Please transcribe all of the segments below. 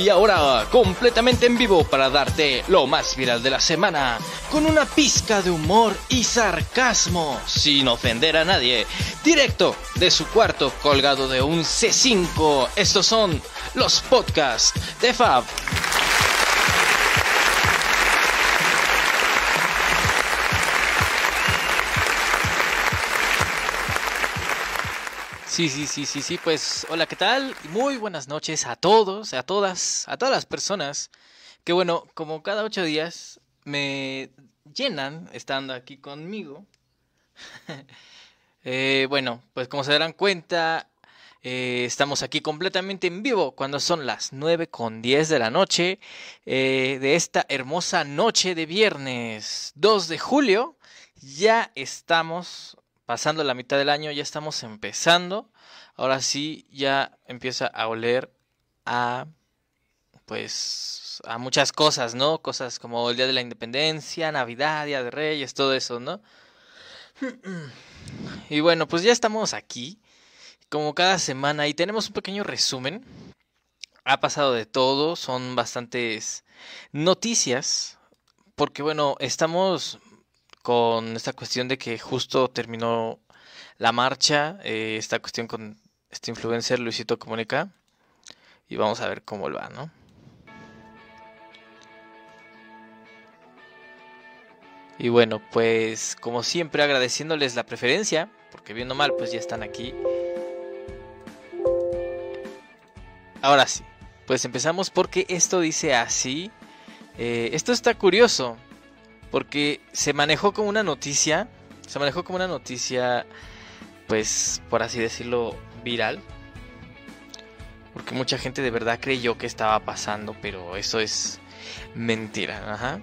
Y ahora, completamente en vivo para darte lo más viral de la semana, con una pizca de humor y sarcasmo, sin ofender a nadie, directo de su cuarto colgado de un C5. Estos son los podcasts de Fab. Sí, sí, sí, sí, sí, pues hola, ¿qué tal? Muy buenas noches a todos, a todas, a todas las personas que bueno, como cada ocho días me llenan estando aquí conmigo. eh, bueno, pues como se darán cuenta, eh, estamos aquí completamente en vivo cuando son las nueve con diez de la noche eh, de esta hermosa noche de viernes 2 de julio. Ya estamos pasando la mitad del año, ya estamos empezando. Ahora sí, ya empieza a oler a, pues, a muchas cosas, ¿no? Cosas como el Día de la Independencia, Navidad, Día de Reyes, todo eso, ¿no? Y bueno, pues ya estamos aquí, como cada semana, y tenemos un pequeño resumen. Ha pasado de todo, son bastantes noticias, porque bueno, estamos con esta cuestión de que justo terminó la marcha, eh, esta cuestión con este influencer Luisito Comunica. Y vamos a ver cómo va, ¿no? Y bueno, pues como siempre agradeciéndoles la preferencia, porque viendo mal pues ya están aquí. Ahora sí, pues empezamos porque esto dice así. Eh, esto está curioso porque se manejó como una noticia, se manejó como una noticia, pues, por así decirlo, viral. Porque mucha gente de verdad creyó que estaba pasando, pero eso es mentira. Ajá.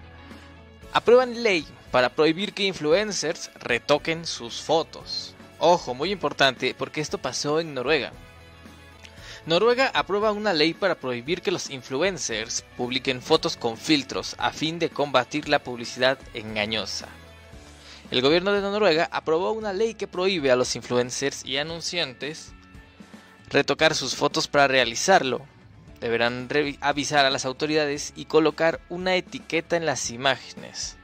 Aprueban ley para prohibir que influencers retoquen sus fotos. Ojo, muy importante, porque esto pasó en Noruega. Noruega aprueba una ley para prohibir que los influencers publiquen fotos con filtros a fin de combatir la publicidad engañosa. El gobierno de Noruega aprobó una ley que prohíbe a los influencers y anunciantes retocar sus fotos para realizarlo. Deberán avisar a las autoridades y colocar una etiqueta en las imágenes.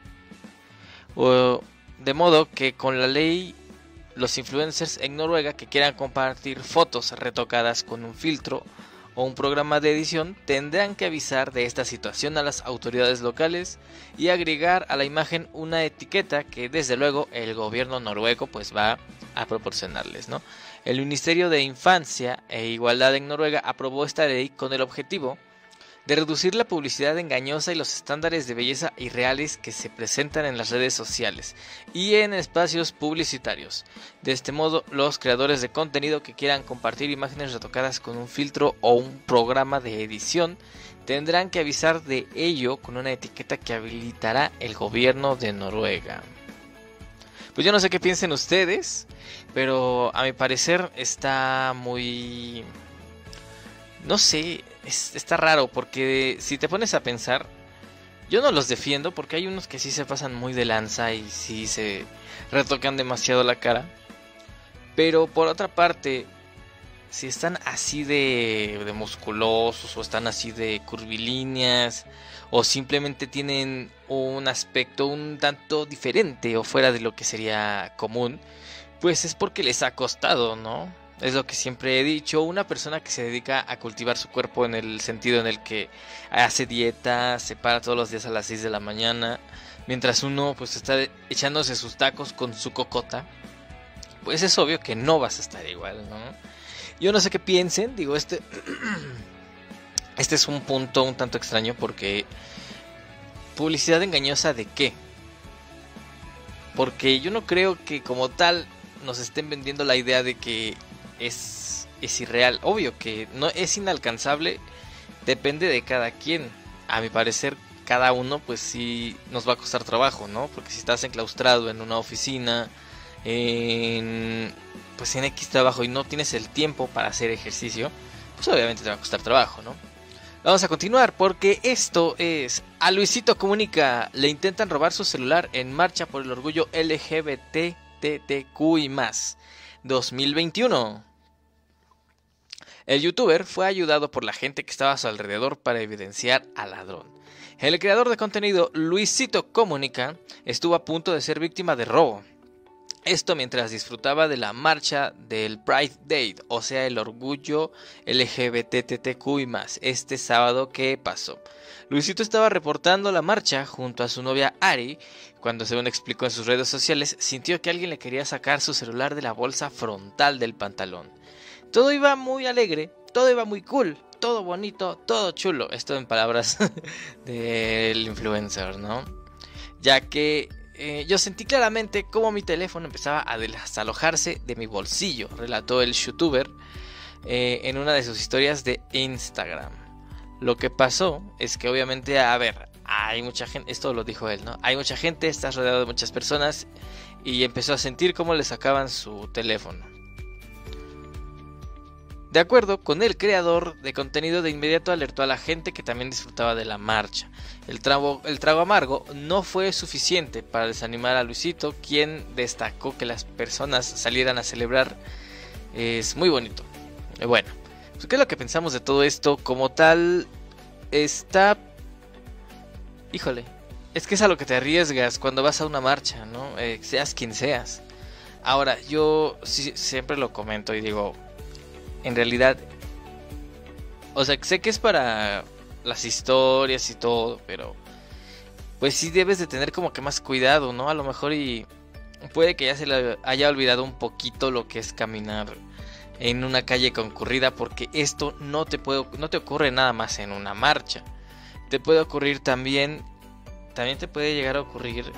de modo que con la ley los influencers en Noruega que quieran compartir fotos retocadas con un filtro o un programa de edición tendrán que avisar de esta situación a las autoridades locales y agregar a la imagen una etiqueta que desde luego el gobierno noruego pues va a proporcionarles, ¿no? El Ministerio de Infancia e Igualdad en Noruega aprobó esta ley con el objetivo de reducir la publicidad engañosa y los estándares de belleza irreales que se presentan en las redes sociales y en espacios publicitarios. De este modo, los creadores de contenido que quieran compartir imágenes retocadas con un filtro o un programa de edición tendrán que avisar de ello con una etiqueta que habilitará el gobierno de Noruega. Pues yo no sé qué piensen ustedes, pero a mi parecer está muy... No sé, está raro porque si te pones a pensar, yo no los defiendo porque hay unos que sí se pasan muy de lanza y sí se retocan demasiado la cara. Pero por otra parte, si están así de, de musculosos o están así de curvilíneas o simplemente tienen un aspecto un tanto diferente o fuera de lo que sería común, pues es porque les ha costado, ¿no? Es lo que siempre he dicho, una persona que se dedica a cultivar su cuerpo en el sentido en el que hace dieta, se para todos los días a las 6 de la mañana, mientras uno pues está echándose sus tacos con su cocota, pues es obvio que no vas a estar igual, ¿no? Yo no sé qué piensen, digo, este este es un punto un tanto extraño porque publicidad engañosa de qué? Porque yo no creo que como tal nos estén vendiendo la idea de que es, es irreal. Obvio que no es inalcanzable, depende de cada quien. A mi parecer, cada uno, pues sí nos va a costar trabajo, ¿no? Porque si estás enclaustrado en una oficina, en, pues en X trabajo y no tienes el tiempo para hacer ejercicio, pues obviamente te va a costar trabajo, ¿no? Vamos a continuar porque esto es a Luisito Comunica. Le intentan robar su celular en marcha por el orgullo LGBTTQ y más. 2021. El youtuber fue ayudado por la gente que estaba a su alrededor para evidenciar al ladrón. El creador de contenido Luisito Comunica estuvo a punto de ser víctima de robo. Esto mientras disfrutaba de la marcha del Pride Day, o sea, el orgullo LGBTTQ y más, este sábado que pasó. Luisito estaba reportando la marcha junto a su novia Ari, cuando según explicó en sus redes sociales, sintió que alguien le quería sacar su celular de la bolsa frontal del pantalón. Todo iba muy alegre, todo iba muy cool, todo bonito, todo chulo. Esto en palabras del influencer, ¿no? Ya que eh, yo sentí claramente cómo mi teléfono empezaba a desalojarse de mi bolsillo, relató el youtuber eh, en una de sus historias de Instagram. Lo que pasó es que obviamente, a ver, hay mucha gente, esto lo dijo él, ¿no? Hay mucha gente, estás rodeado de muchas personas y empezó a sentir cómo le sacaban su teléfono. De acuerdo con el creador de contenido, de inmediato alertó a la gente que también disfrutaba de la marcha. El trago, el trago amargo no fue suficiente para desanimar a Luisito, quien destacó que las personas salieran a celebrar. Es muy bonito. Eh, bueno, pues, ¿qué es lo que pensamos de todo esto? Como tal, está... Híjole, es que es a lo que te arriesgas cuando vas a una marcha, ¿no? Eh, seas quien seas. Ahora, yo siempre lo comento y digo, en realidad, o sea, sé que es para las historias y todo, pero pues sí debes de tener como que más cuidado, ¿no? A lo mejor y puede que ya se le haya olvidado un poquito lo que es caminar en una calle concurrida porque esto no te puede no te ocurre nada más en una marcha. Te puede ocurrir también también te puede llegar a ocurrir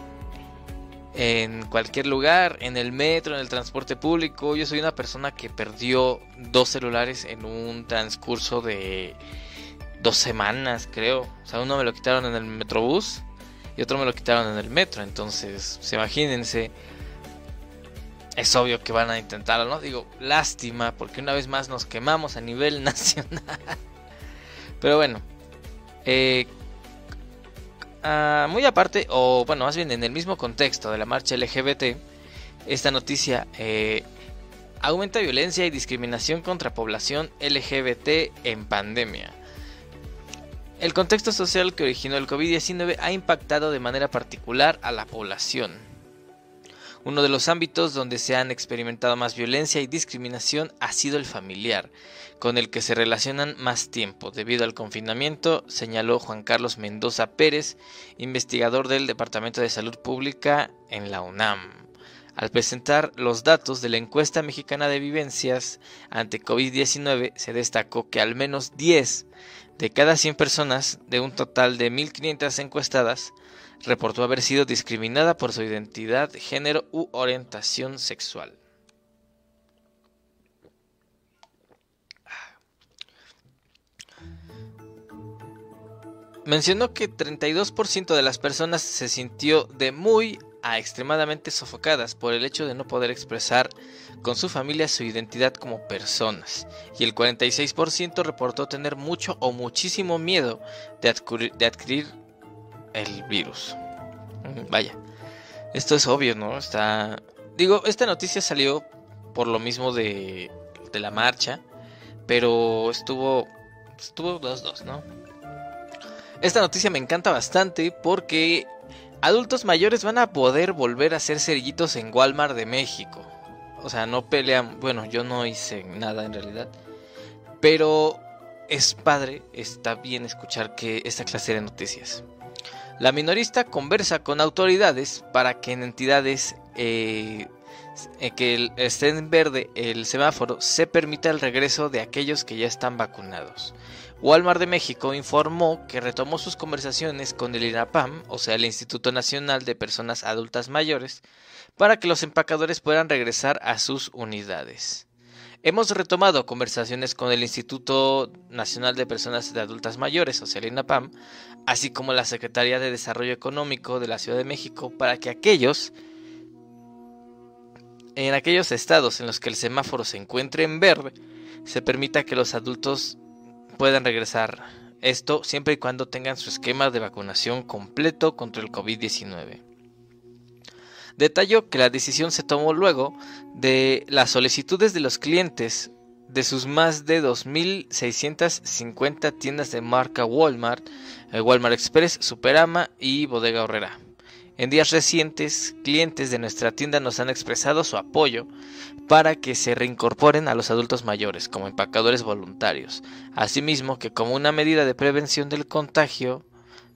en cualquier lugar, en el metro, en el transporte público. Yo soy una persona que perdió dos celulares en un transcurso de dos semanas, creo. O sea, uno me lo quitaron en el metrobús y otro me lo quitaron en el metro. Entonces, pues, imagínense. Es obvio que van a intentarlo, ¿no? Digo, lástima, porque una vez más nos quemamos a nivel nacional. Pero bueno, eh, Ah, muy aparte, o bueno, más bien en el mismo contexto de la marcha LGBT, esta noticia eh, aumenta violencia y discriminación contra población LGBT en pandemia. El contexto social que originó el COVID-19 ha impactado de manera particular a la población. Uno de los ámbitos donde se han experimentado más violencia y discriminación ha sido el familiar, con el que se relacionan más tiempo debido al confinamiento, señaló Juan Carlos Mendoza Pérez, investigador del Departamento de Salud Pública en la UNAM. Al presentar los datos de la encuesta mexicana de vivencias ante COVID-19, se destacó que al menos 10 de cada 100 personas, de un total de 1.500 encuestadas, reportó haber sido discriminada por su identidad, género u orientación sexual. Mencionó que 32% de las personas se sintió de muy a extremadamente sofocadas por el hecho de no poder expresar con su familia su identidad como personas, y el 46% reportó tener mucho o muchísimo miedo de adquirir, de adquirir el virus. Vaya, esto es obvio, ¿no? Está. Digo, esta noticia salió por lo mismo de, de la marcha, pero estuvo. Estuvo 2-2, ¿no? Esta noticia me encanta bastante porque adultos mayores van a poder volver a hacer cerillitos en Walmart de México. O sea, no pelean. Bueno, yo no hice nada en realidad. Pero es padre, está bien escuchar que esta clase de noticias. La minorista conversa con autoridades para que en entidades eh, que estén en verde el semáforo se permita el regreso de aquellos que ya están vacunados. Walmart de México informó que retomó sus conversaciones con el INAPAM, o sea, el Instituto Nacional de Personas Adultas Mayores, para que los empacadores puedan regresar a sus unidades. Hemos retomado conversaciones con el Instituto Nacional de Personas de Adultas Mayores, o sea, el INAPAM, así como la Secretaría de Desarrollo Económico de la Ciudad de México, para que aquellos en aquellos estados en los que el semáforo se encuentre en verde, se permita que los adultos puedan regresar. Esto siempre y cuando tengan su esquema de vacunación completo contra el COVID-19. Detalló que la decisión se tomó luego de las solicitudes de los clientes de sus más de 2.650 tiendas de marca Walmart, Walmart Express, Superama y Bodega Horrera. En días recientes, clientes de nuestra tienda nos han expresado su apoyo para que se reincorporen a los adultos mayores como empacadores voluntarios. Asimismo, que como una medida de prevención del contagio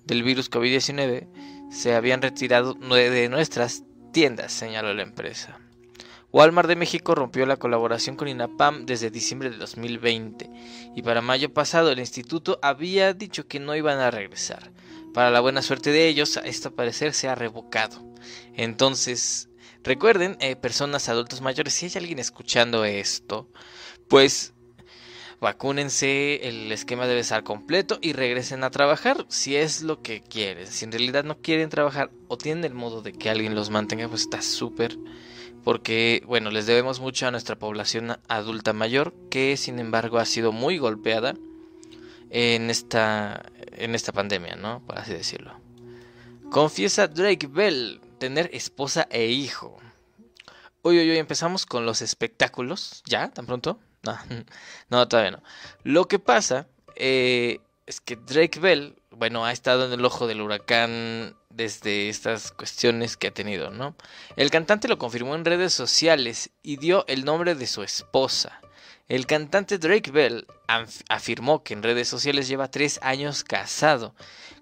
del virus COVID-19, se habían retirado de nuestras tiendas, señaló la empresa. Walmart de México rompió la colaboración con INAPAM desde diciembre de 2020 y para mayo pasado el instituto había dicho que no iban a regresar. Para la buena suerte de ellos, esto parecer se ha revocado. Entonces, recuerden, eh, personas adultos mayores, si hay alguien escuchando esto, pues vacúnense, el esquema debe estar completo y regresen a trabajar si es lo que quieren. Si en realidad no quieren trabajar o tienen el modo de que alguien los mantenga, pues está súper. Porque, bueno, les debemos mucho a nuestra población adulta mayor, que sin embargo ha sido muy golpeada en esta, en esta pandemia, ¿no? Por así decirlo. Confiesa Drake Bell tener esposa e hijo. Hoy, hoy, hoy empezamos con los espectáculos. ¿Ya? ¿Tan pronto? No, no todavía no. Lo que pasa eh, es que Drake Bell, bueno, ha estado en el ojo del huracán desde estas cuestiones que ha tenido, ¿no? El cantante lo confirmó en redes sociales y dio el nombre de su esposa. El cantante Drake Bell afirmó que en redes sociales lleva tres años casado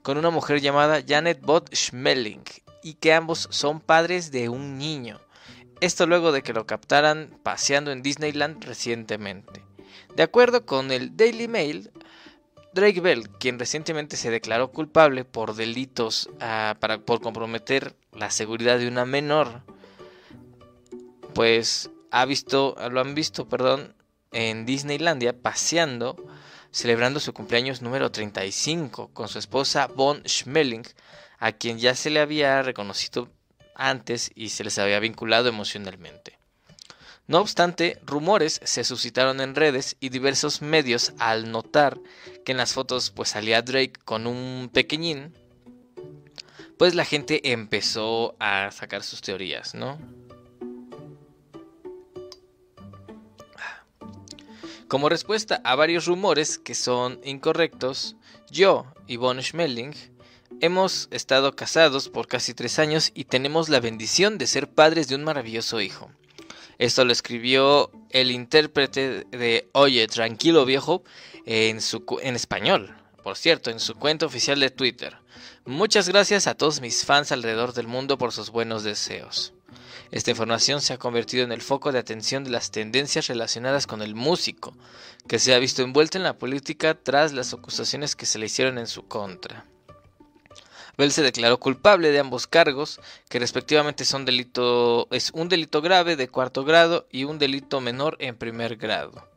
con una mujer llamada Janet Bott Schmeling y que ambos son padres de un niño. Esto luego de que lo captaran paseando en Disneyland recientemente. De acuerdo con el Daily Mail, Drake Bell, quien recientemente se declaró culpable por delitos ah, para, por comprometer la seguridad de una menor, pues ha visto, lo han visto, perdón, en Disneylandia paseando, celebrando su cumpleaños número 35 con su esposa Von Schmeling, a quien ya se le había reconocido antes y se les había vinculado emocionalmente. No obstante, rumores se suscitaron en redes y diversos medios al notar que en las fotos pues salía Drake con un pequeñín, pues la gente empezó a sacar sus teorías, ¿no? Como respuesta a varios rumores que son incorrectos, yo y Von Schmeling hemos estado casados por casi tres años y tenemos la bendición de ser padres de un maravilloso hijo. Esto lo escribió el intérprete de Oye, tranquilo viejo en, su, en español, por cierto, en su cuenta oficial de Twitter. Muchas gracias a todos mis fans alrededor del mundo por sus buenos deseos. Esta información se ha convertido en el foco de atención de las tendencias relacionadas con el músico, que se ha visto envuelto en la política tras las acusaciones que se le hicieron en su contra. Bell se declaró culpable de ambos cargos, que respectivamente son delito, es un delito grave de cuarto grado y un delito menor en primer grado.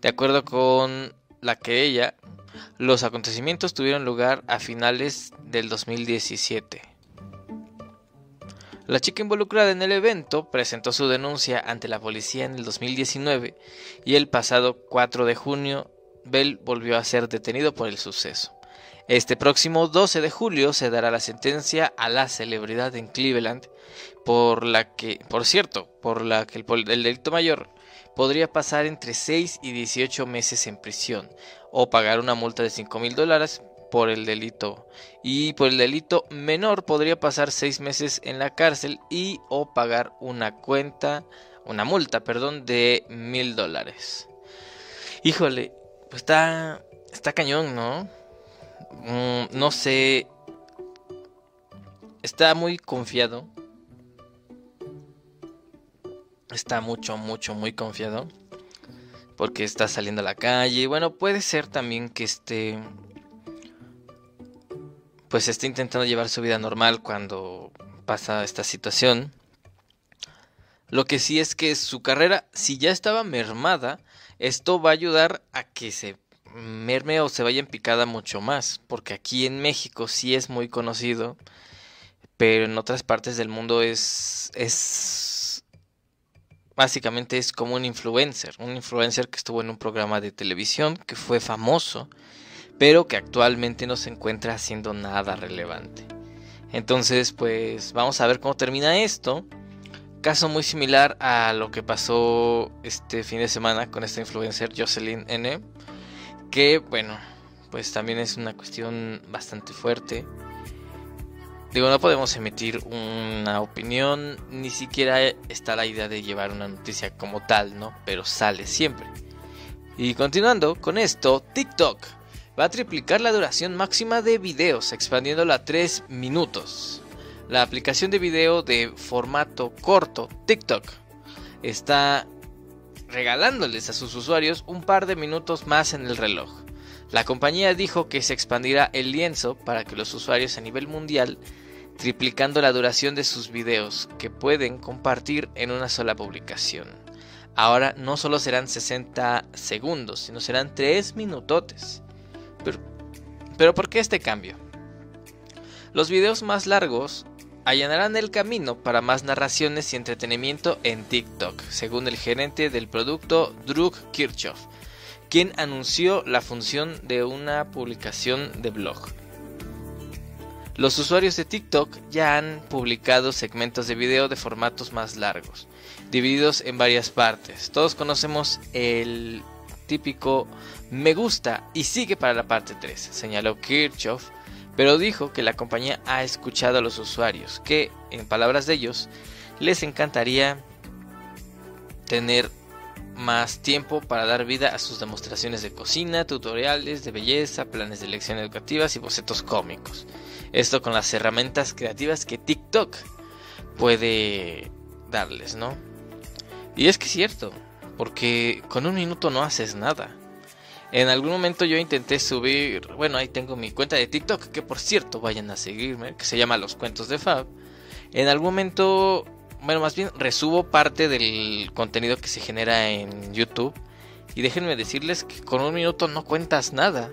De acuerdo con la que ella, los acontecimientos tuvieron lugar a finales del 2017. La chica involucrada en el evento presentó su denuncia ante la policía en el 2019 y el pasado 4 de junio Bell volvió a ser detenido por el suceso. Este próximo 12 de julio se dará la sentencia a la celebridad en Cleveland, por la que, por cierto, por la que el, el delito mayor podría pasar entre 6 y 18 meses en prisión o pagar una multa de 5 mil dólares por el delito y por el delito menor podría pasar seis meses en la cárcel y o pagar una cuenta, una multa, perdón, de mil dólares. Híjole, pues está, está cañón, ¿no? Mm, no sé, está muy confiado. Está mucho, mucho, muy confiado. Porque está saliendo a la calle. Bueno, puede ser también que esté pues está intentando llevar su vida normal cuando pasa esta situación. Lo que sí es que su carrera, si ya estaba mermada, esto va a ayudar a que se merme o se vaya en picada mucho más, porque aquí en México sí es muy conocido, pero en otras partes del mundo es es básicamente es como un influencer, un influencer que estuvo en un programa de televisión que fue famoso pero que actualmente no se encuentra haciendo nada relevante. Entonces, pues vamos a ver cómo termina esto. caso muy similar a lo que pasó este fin de semana con esta influencer Jocelyn N. Que bueno, pues también es una cuestión bastante fuerte. Digo, no podemos emitir una opinión, ni siquiera está la idea de llevar una noticia como tal, ¿no? Pero sale siempre. Y continuando con esto, TikTok va a triplicar la duración máxima de videos, expandiéndola a 3 minutos. La aplicación de video de formato corto, TikTok, está regalándoles a sus usuarios un par de minutos más en el reloj. La compañía dijo que se expandirá el lienzo para que los usuarios a nivel mundial triplicando la duración de sus videos que pueden compartir en una sola publicación. Ahora no solo serán 60 segundos, sino serán 3 minutotes. Pero, pero ¿por qué este cambio? Los videos más largos allanarán el camino para más narraciones y entretenimiento en TikTok, según el gerente del producto Drew Kirchhoff, quien anunció la función de una publicación de blog. Los usuarios de TikTok ya han publicado segmentos de video de formatos más largos, divididos en varias partes. Todos conocemos el típico me gusta y sigue para la parte 3, señaló Kirchhoff, pero dijo que la compañía ha escuchado a los usuarios, que, en palabras de ellos, les encantaría tener más tiempo para dar vida a sus demostraciones de cocina, tutoriales de belleza, planes de lección educativas y bocetos cómicos. Esto con las herramientas creativas que TikTok puede darles, ¿no? Y es que es cierto, porque con un minuto no haces nada. En algún momento yo intenté subir, bueno, ahí tengo mi cuenta de TikTok, que por cierto vayan a seguirme, que se llama Los Cuentos de Fab. En algún momento, bueno, más bien resubo parte del contenido que se genera en YouTube. Y déjenme decirles que con un minuto no cuentas nada.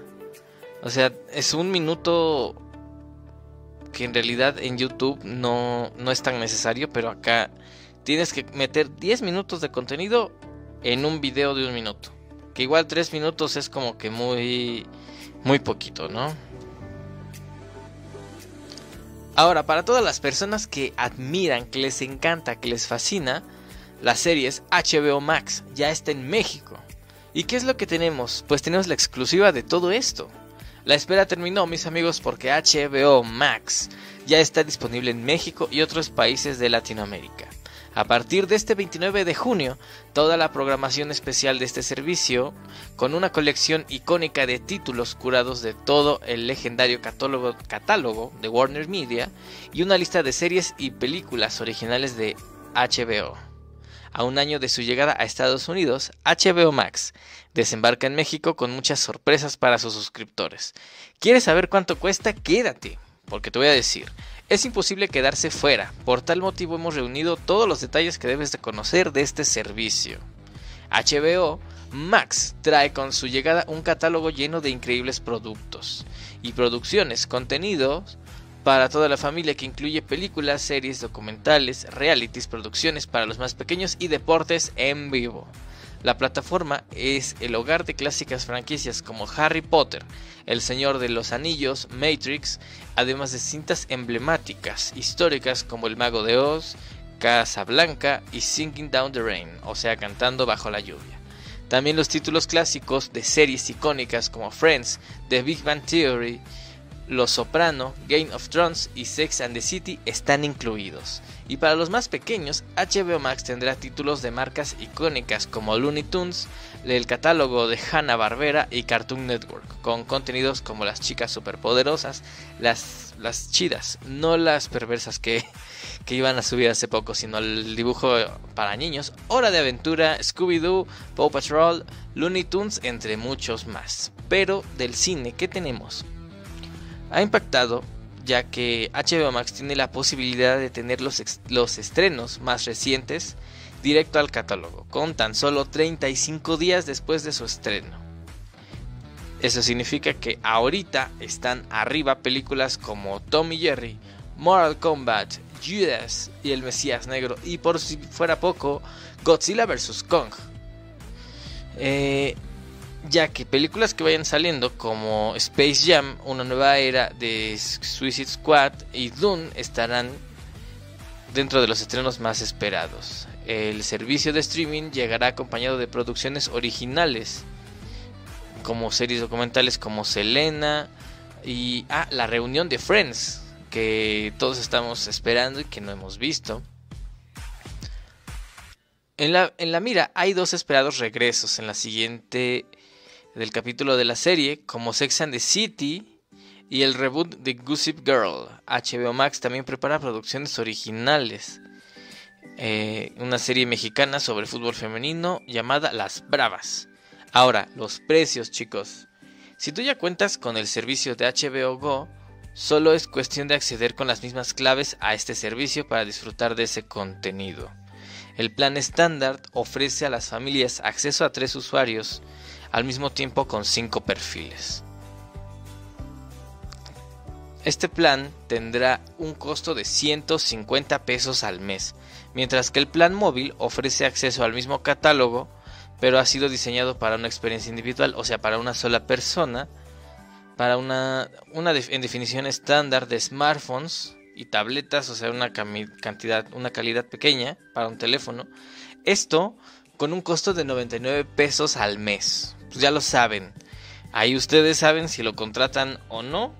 O sea, es un minuto que en realidad en YouTube no, no es tan necesario, pero acá tienes que meter 10 minutos de contenido en un video de un minuto. Que igual 3 minutos es como que muy, muy poquito, ¿no? Ahora, para todas las personas que admiran, que les encanta, que les fascina, la serie es HBO Max ya está en México. ¿Y qué es lo que tenemos? Pues tenemos la exclusiva de todo esto. La espera terminó, mis amigos, porque HBO Max ya está disponible en México y otros países de Latinoamérica. A partir de este 29 de junio, toda la programación especial de este servicio, con una colección icónica de títulos curados de todo el legendario catálogo, de Warner Media y una lista de series y películas originales de HBO. A un año de su llegada a Estados Unidos, HBO Max desembarca en México con muchas sorpresas para sus suscriptores. ¿Quieres saber cuánto cuesta? Quédate, porque te voy a decir. Es imposible quedarse fuera, por tal motivo hemos reunido todos los detalles que debes de conocer de este servicio. HBO Max trae con su llegada un catálogo lleno de increíbles productos y producciones, contenidos para toda la familia que incluye películas, series, documentales, realities, producciones para los más pequeños y deportes en vivo. La plataforma es el hogar de clásicas franquicias como Harry Potter, El Señor de los Anillos, Matrix, además de cintas emblemáticas históricas como El Mago de Oz, Casa Blanca y Singing Down the Rain, o sea, cantando bajo la lluvia. También los títulos clásicos de series icónicas como Friends, The Big Bang Theory, los Soprano, Game of Thrones y Sex and the City están incluidos. Y para los más pequeños, HBO Max tendrá títulos de marcas icónicas como Looney Tunes, el catálogo de Hanna-Barbera y Cartoon Network, con contenidos como las chicas superpoderosas, las, las chidas, no las perversas que, que iban a subir hace poco, sino el dibujo para niños, Hora de Aventura, Scooby-Doo, Paw Patrol, Looney Tunes, entre muchos más. Pero del cine, ¿qué tenemos? Ha impactado ya que HBO Max tiene la posibilidad de tener los, los, estrenos más recientes directo al catálogo, con tan solo 35 días después de su estreno. Eso significa que ahorita están arriba películas como Tom y Jerry, Mortal Kombat, Judas y El Mesías Negro, y por si fuera poco, Godzilla vs. Kong. Eh, ya que películas que vayan saliendo como Space Jam, una nueva era de Suicide Squad y Dune estarán dentro de los estrenos más esperados. El servicio de streaming llegará acompañado de producciones originales, como series documentales como Selena y ah, la reunión de Friends, que todos estamos esperando y que no hemos visto. En la, en la mira hay dos esperados regresos en la siguiente del capítulo de la serie, como Sex and the City y el reboot de Gossip Girl. HBO Max también prepara producciones originales. Eh, una serie mexicana sobre fútbol femenino llamada Las Bravas. Ahora, los precios, chicos. Si tú ya cuentas con el servicio de HBO Go, solo es cuestión de acceder con las mismas claves a este servicio para disfrutar de ese contenido. El plan estándar ofrece a las familias acceso a tres usuarios al mismo tiempo con 5 perfiles. Este plan tendrá un costo de 150 pesos al mes, mientras que el plan móvil ofrece acceso al mismo catálogo, pero ha sido diseñado para una experiencia individual, o sea, para una sola persona, para una, una en definición estándar de smartphones y tabletas, o sea, una cantidad, una calidad pequeña para un teléfono. Esto con un costo de 99 pesos al mes pues ya lo saben. Ahí ustedes saben si lo contratan o no.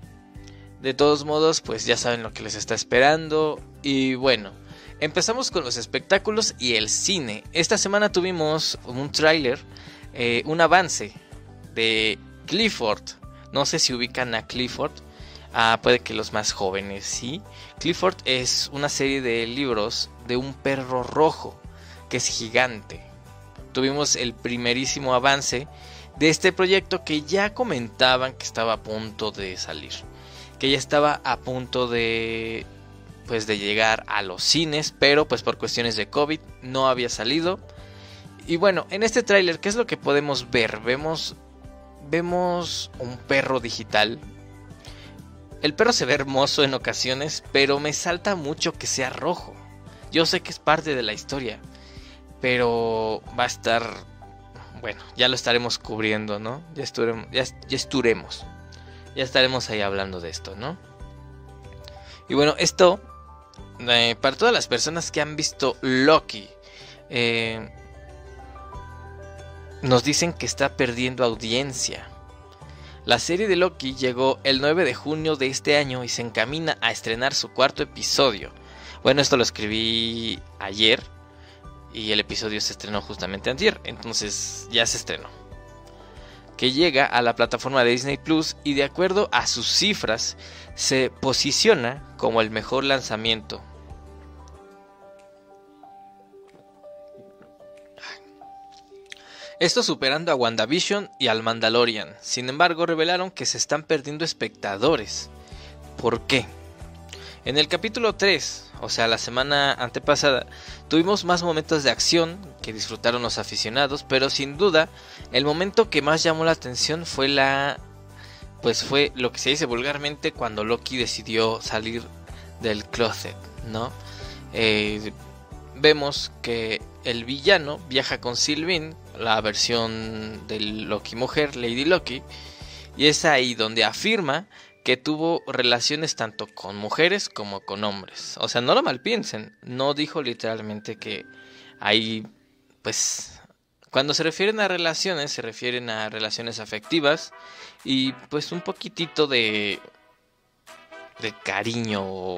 De todos modos, pues ya saben lo que les está esperando. Y bueno, empezamos con los espectáculos y el cine. Esta semana tuvimos un tráiler, eh, un avance de Clifford. No sé si ubican a Clifford. Ah, puede que los más jóvenes, sí. Clifford es una serie de libros de un perro rojo que es gigante. Tuvimos el primerísimo avance de este proyecto que ya comentaban que estaba a punto de salir, que ya estaba a punto de pues de llegar a los cines, pero pues por cuestiones de COVID no había salido. Y bueno, en este tráiler, ¿qué es lo que podemos ver? Vemos vemos un perro digital. El perro se ve hermoso en ocasiones, pero me salta mucho que sea rojo. Yo sé que es parte de la historia, pero va a estar bueno, ya lo estaremos cubriendo, ¿no? Ya, esturemos, ya, esturemos. Ya estaremos ahí hablando de esto, ¿no? Y bueno, esto, eh, para todas las personas que han visto Loki, eh, nos dicen que está perdiendo audiencia. La serie de Loki llegó el 9 de junio de este año y se encamina a estrenar su cuarto episodio. Bueno, esto lo escribí ayer, y el episodio se estrenó justamente antier, entonces ya se estrenó. Que llega a la plataforma de Disney Plus y de acuerdo a sus cifras se posiciona como el mejor lanzamiento. Esto superando a WandaVision y al Mandalorian. Sin embargo, revelaron que se están perdiendo espectadores. ¿Por qué? En el capítulo 3, o sea, la semana antepasada, tuvimos más momentos de acción que disfrutaron los aficionados, pero sin duda, el momento que más llamó la atención fue la pues fue lo que se dice vulgarmente cuando Loki decidió salir del closet, ¿no? Eh, vemos que el villano viaja con Sylvie, la versión del Loki mujer, Lady Loki, y es ahí donde afirma que tuvo relaciones tanto con mujeres como con hombres. O sea, no lo malpiensen, no dijo literalmente que hay, pues, cuando se refieren a relaciones, se refieren a relaciones afectivas y pues un poquitito de, de cariño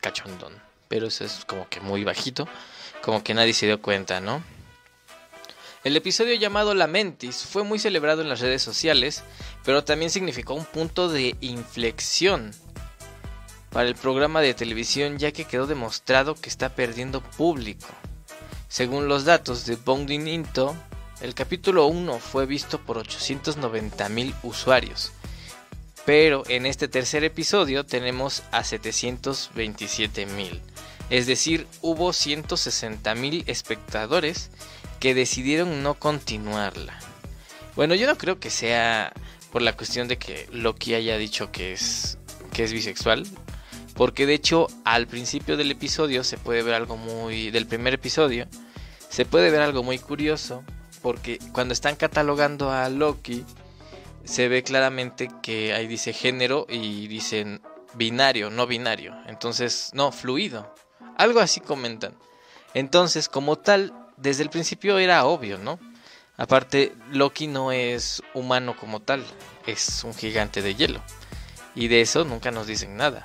cachondón. Pero eso es como que muy bajito, como que nadie se dio cuenta, ¿no? El episodio llamado Lamentis fue muy celebrado en las redes sociales, pero también significó un punto de inflexión para el programa de televisión ya que quedó demostrado que está perdiendo público. Según los datos de Bounding Into, el capítulo 1 fue visto por 890 mil usuarios, pero en este tercer episodio tenemos a 727 mil, es decir, hubo 160 mil espectadores que decidieron no continuarla. Bueno, yo no creo que sea por la cuestión de que Loki haya dicho que es que es bisexual, porque de hecho al principio del episodio se puede ver algo muy del primer episodio se puede ver algo muy curioso porque cuando están catalogando a Loki se ve claramente que ahí dice género y dicen binario, no binario, entonces no fluido. Algo así comentan. Entonces, como tal, desde el principio era obvio, ¿no? Aparte, Loki no es humano como tal, es un gigante de hielo. Y de eso nunca nos dicen nada.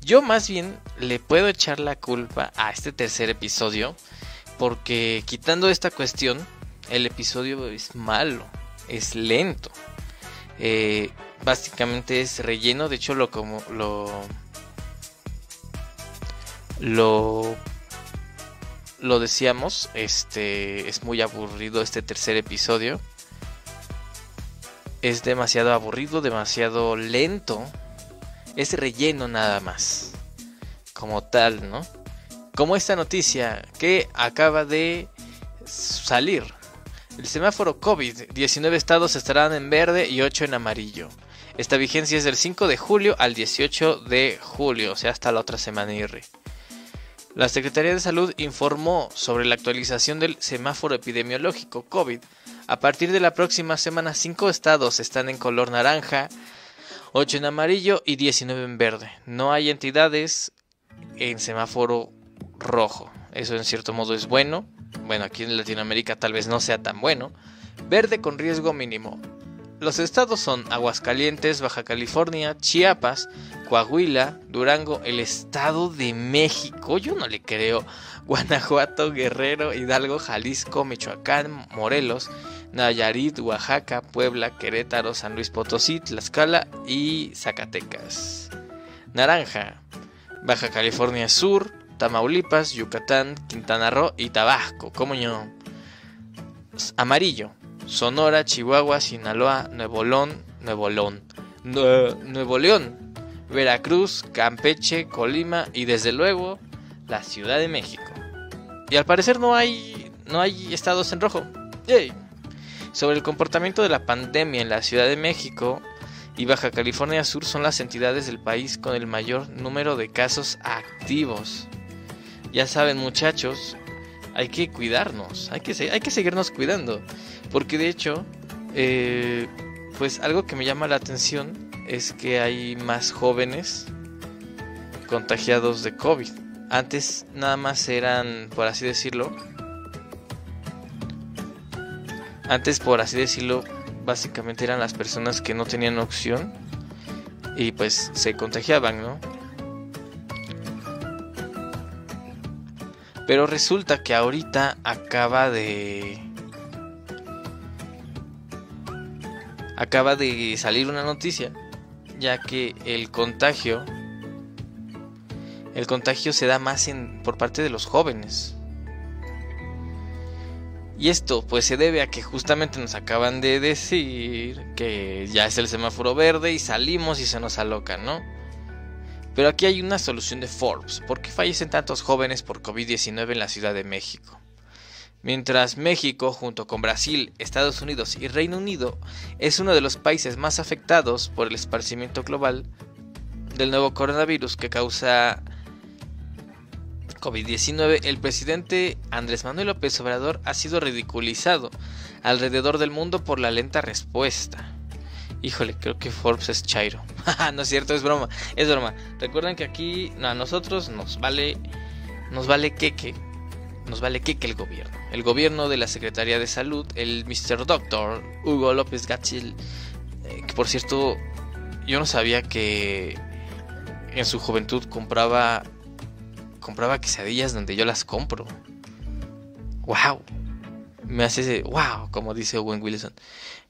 Yo más bien le puedo echar la culpa a este tercer episodio porque quitando esta cuestión, el episodio es malo, es lento. Eh, básicamente es relleno, de hecho lo como lo lo lo decíamos, este es muy aburrido este tercer episodio. Es demasiado aburrido, demasiado lento. Es relleno nada más. Como tal, ¿no? Como esta noticia que acaba de salir. El semáforo COVID, 19 estados estarán en verde y 8 en amarillo. Esta vigencia es del 5 de julio al 18 de julio, o sea, hasta la otra semana. Irri. La Secretaría de Salud informó sobre la actualización del semáforo epidemiológico COVID. A partir de la próxima semana, 5 estados están en color naranja, 8 en amarillo y 19 en verde. No hay entidades en semáforo rojo. Eso en cierto modo es bueno. Bueno, aquí en Latinoamérica tal vez no sea tan bueno. Verde con riesgo mínimo. Los estados son Aguascalientes, Baja California, Chiapas, Coahuila, Durango, el Estado de México, yo no le creo, Guanajuato, Guerrero, Hidalgo, Jalisco, Michoacán, Morelos, Nayarit, Oaxaca, Puebla, Querétaro, San Luis Potosí, Tlaxcala y Zacatecas. Naranja, Baja California Sur, Tamaulipas, Yucatán, Quintana Roo y Tabasco, como yo. Amarillo, Sonora, Chihuahua, Sinaloa, Nuevo León, Nuevo León, Nuevo León, Veracruz, Campeche, Colima y desde luego la Ciudad de México. Y al parecer no hay no hay estados en rojo. Sobre el comportamiento de la pandemia en la Ciudad de México y Baja California Sur son las entidades del país con el mayor número de casos activos. Ya saben muchachos, hay que cuidarnos, hay que, hay que seguirnos cuidando. Porque de hecho, eh, pues algo que me llama la atención es que hay más jóvenes contagiados de COVID. Antes nada más eran, por así decirlo, antes por así decirlo, básicamente eran las personas que no tenían opción y pues se contagiaban, ¿no? Pero resulta que ahorita acaba de acaba de salir una noticia, ya que el contagio el contagio se da más en, por parte de los jóvenes. Y esto pues se debe a que justamente nos acaban de decir que ya es el semáforo verde y salimos y se nos aloca, ¿no? Pero aquí hay una solución de Forbes. ¿Por qué fallecen tantos jóvenes por COVID-19 en la Ciudad de México? Mientras México, junto con Brasil, Estados Unidos y Reino Unido, es uno de los países más afectados por el esparcimiento global del nuevo coronavirus que causa COVID-19, el presidente Andrés Manuel López Obrador ha sido ridiculizado alrededor del mundo por la lenta respuesta. Híjole, creo que Forbes es Chairo. no es cierto, es broma, es broma. Recuerden que aquí a nosotros nos vale nos vale queque nos vale que el gobierno. El gobierno de la Secretaría de Salud, el Mr. Doctor Hugo López Gatchil, eh, que por cierto, yo no sabía que en su juventud compraba compraba quesadillas donde yo las compro. Wow. Me hace wow, como dice Owen Wilson.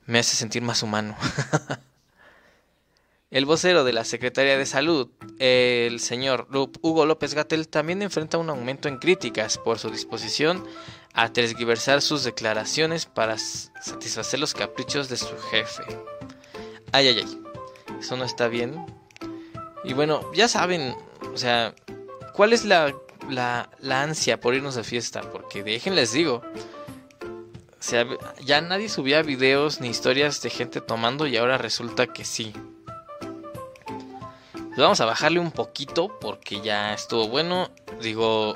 Me hace sentir más humano. El vocero de la Secretaría de Salud, el señor Hugo López Gatel, también enfrenta un aumento en críticas por su disposición a transgiversar sus declaraciones para satisfacer los caprichos de su jefe. Ay, ay, ay. Eso no está bien. Y bueno, ya saben, o sea, ¿cuál es la, la, la ansia por irnos de fiesta? Porque déjenles digo, ya nadie subía videos ni historias de gente tomando y ahora resulta que sí vamos a bajarle un poquito porque ya estuvo bueno. Digo,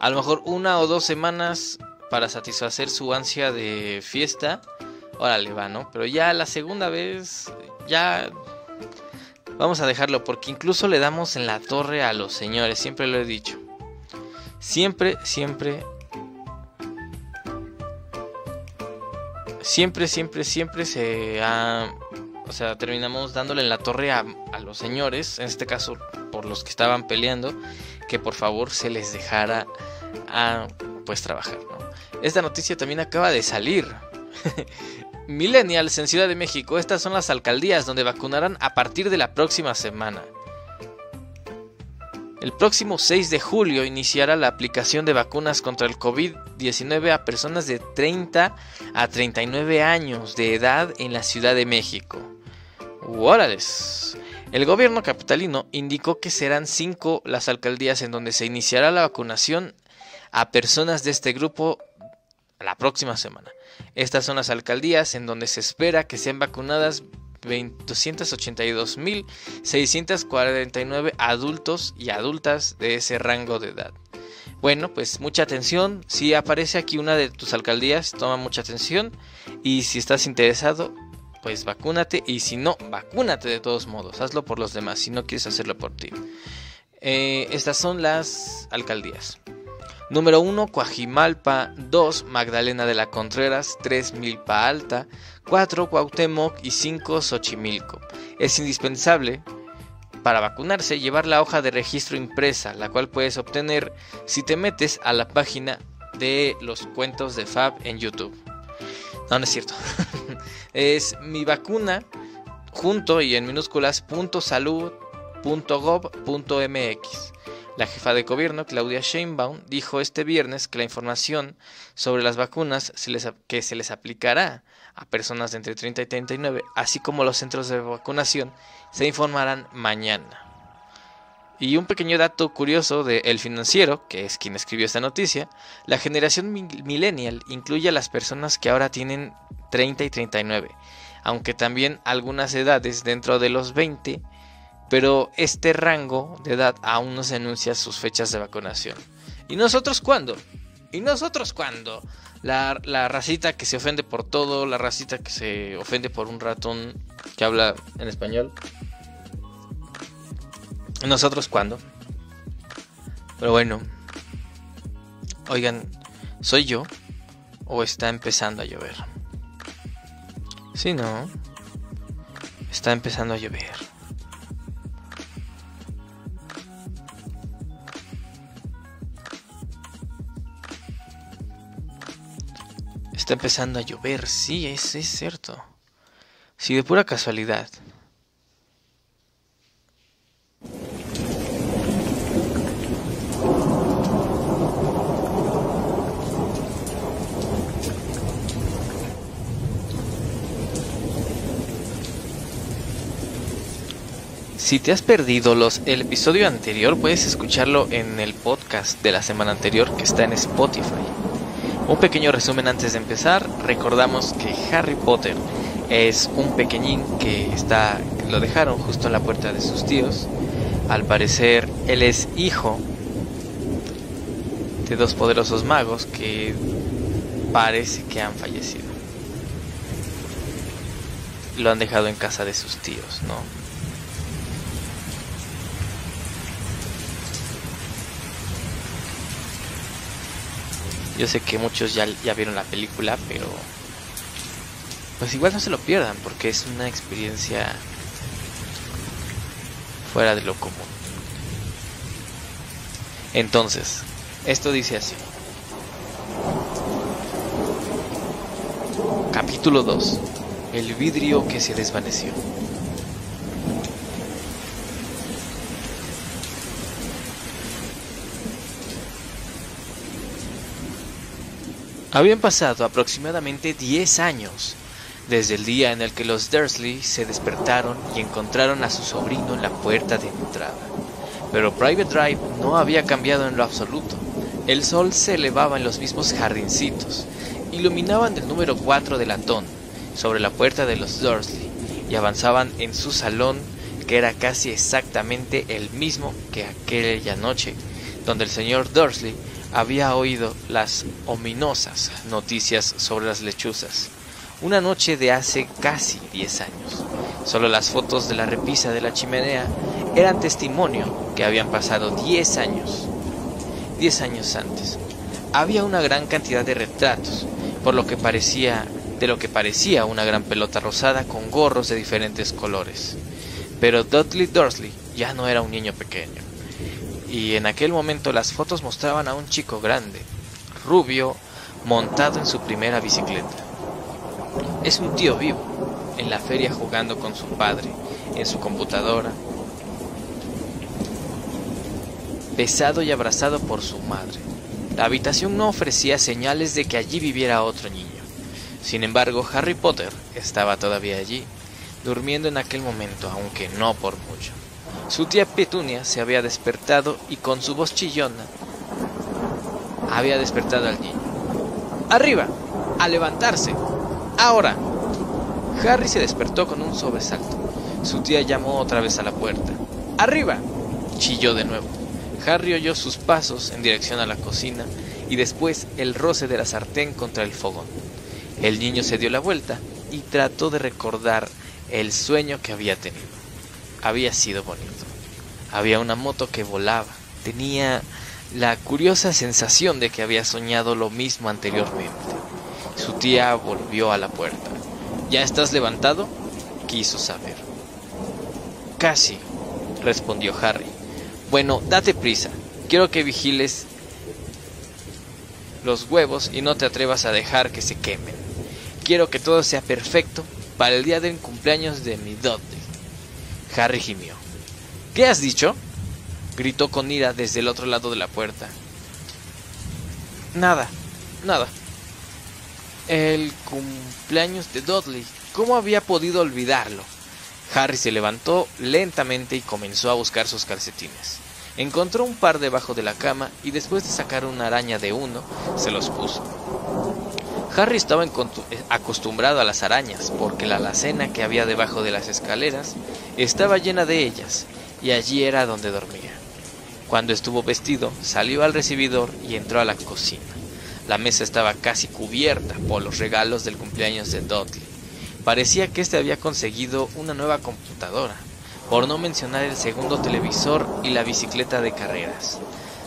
a lo mejor una o dos semanas para satisfacer su ansia de fiesta. Órale, va, ¿no? Pero ya la segunda vez, ya vamos a dejarlo porque incluso le damos en la torre a los señores, siempre lo he dicho. siempre, siempre, siempre, siempre, siempre se ha, o sea, terminamos dándole en la torre a, los señores, en este caso por los que estaban peleando, que por favor se les dejara a pues trabajar. Esta noticia también acaba de salir. Millennials en Ciudad de México, estas son las alcaldías donde vacunarán a partir de la próxima semana. El próximo 6 de julio iniciará la aplicación de vacunas contra el COVID-19 a personas de 30 a 39 años de edad en la Ciudad de México. ¡Órales! El gobierno capitalino indicó que serán cinco las alcaldías en donde se iniciará la vacunación a personas de este grupo la próxima semana. Estas son las alcaldías en donde se espera que sean vacunadas 282.649 adultos y adultas de ese rango de edad. Bueno, pues mucha atención. Si aparece aquí una de tus alcaldías, toma mucha atención. Y si estás interesado, pues vacúnate y si no, vacúnate de todos modos, hazlo por los demás si no quieres hacerlo por ti. Eh, estas son las alcaldías. Número 1, Coajimalpa. 2, Magdalena de la Contreras. 3, Milpa Alta. 4, Cuauhtémoc. Y 5, Xochimilco. Es indispensable para vacunarse llevar la hoja de registro impresa, la cual puedes obtener si te metes a la página de los cuentos de Fab en YouTube. No, no es cierto. es mi vacuna junto y en minúsculas punto .mx. La jefa de gobierno, Claudia Sheinbaum, dijo este viernes que la información sobre las vacunas que se les aplicará a personas de entre 30 y 39, así como los centros de vacunación, se informarán mañana. Y un pequeño dato curioso de El Financiero, que es quien escribió esta noticia, la generación millennial incluye a las personas que ahora tienen 30 y 39, aunque también algunas edades dentro de los 20, pero este rango de edad aún no se anuncia sus fechas de vacunación. ¿Y nosotros cuándo? ¿Y nosotros cuándo? La, la racita que se ofende por todo, la racita que se ofende por un ratón que habla en español. ¿Nosotros cuándo? Pero bueno. Oigan, ¿soy yo? ¿O está empezando a llover? Sí, no. Está empezando a llover. Está empezando a llover, sí, es, es cierto. Sí, de pura casualidad. Si te has perdido los, el episodio anterior, puedes escucharlo en el podcast de la semana anterior que está en Spotify. Un pequeño resumen antes de empezar. Recordamos que Harry Potter es un pequeñín que está, lo dejaron justo en la puerta de sus tíos. Al parecer, él es hijo de dos poderosos magos que parece que han fallecido. Lo han dejado en casa de sus tíos, ¿no? Yo sé que muchos ya, ya vieron la película, pero pues igual no se lo pierdan porque es una experiencia fuera de lo común. Entonces, esto dice así. Capítulo 2. El vidrio que se desvaneció. Habían pasado aproximadamente 10 años desde el día en el que los Dursley se despertaron y encontraron a su sobrino en la puerta de entrada. Pero Private Drive no había cambiado en lo absoluto. El sol se elevaba en los mismos jardincitos, iluminaban el número 4 de latón sobre la puerta de los Dursley y avanzaban en su salón que era casi exactamente el mismo que aquella noche, donde el señor Dursley había oído las ominosas noticias sobre las lechuzas. Una noche de hace casi 10 años. Solo las fotos de la repisa de la chimenea eran testimonio que habían pasado 10 años. diez años antes. Había una gran cantidad de retratos, por lo que parecía de lo que parecía una gran pelota rosada con gorros de diferentes colores. Pero Dudley Dursley ya no era un niño pequeño. Y en aquel momento las fotos mostraban a un chico grande, rubio, montado en su primera bicicleta. Es un tío vivo, en la feria jugando con su padre, en su computadora, besado y abrazado por su madre. La habitación no ofrecía señales de que allí viviera otro niño. Sin embargo, Harry Potter estaba todavía allí, durmiendo en aquel momento, aunque no por mucho. Su tía Petunia se había despertado y con su voz chillona había despertado al niño. ¡Arriba! ¡A levantarse! ¡Ahora! Harry se despertó con un sobresalto. Su tía llamó otra vez a la puerta. ¡Arriba! chilló de nuevo. Harry oyó sus pasos en dirección a la cocina y después el roce de la sartén contra el fogón. El niño se dio la vuelta y trató de recordar el sueño que había tenido. Había sido bonito. Había una moto que volaba. Tenía la curiosa sensación de que había soñado lo mismo anteriormente. Su tía volvió a la puerta. ¿Ya estás levantado? quiso saber. Casi, respondió Harry. Bueno, date prisa. Quiero que vigiles los huevos y no te atrevas a dejar que se quemen. Quiero que todo sea perfecto para el día del cumpleaños de mi Dudley. Harry gimió. ¿Qué has dicho? gritó con ira desde el otro lado de la puerta. Nada, nada. El cumpleaños de Dudley. ¿Cómo había podido olvidarlo? Harry se levantó lentamente y comenzó a buscar sus calcetines. Encontró un par debajo de la cama y después de sacar una araña de uno, se los puso. Harry estaba acostumbrado a las arañas porque la alacena que había debajo de las escaleras estaba llena de ellas y allí era donde dormía. Cuando estuvo vestido, salió al recibidor y entró a la cocina. La mesa estaba casi cubierta por los regalos del cumpleaños de Dudley. Parecía que éste había conseguido una nueva computadora, por no mencionar el segundo televisor y la bicicleta de carreras.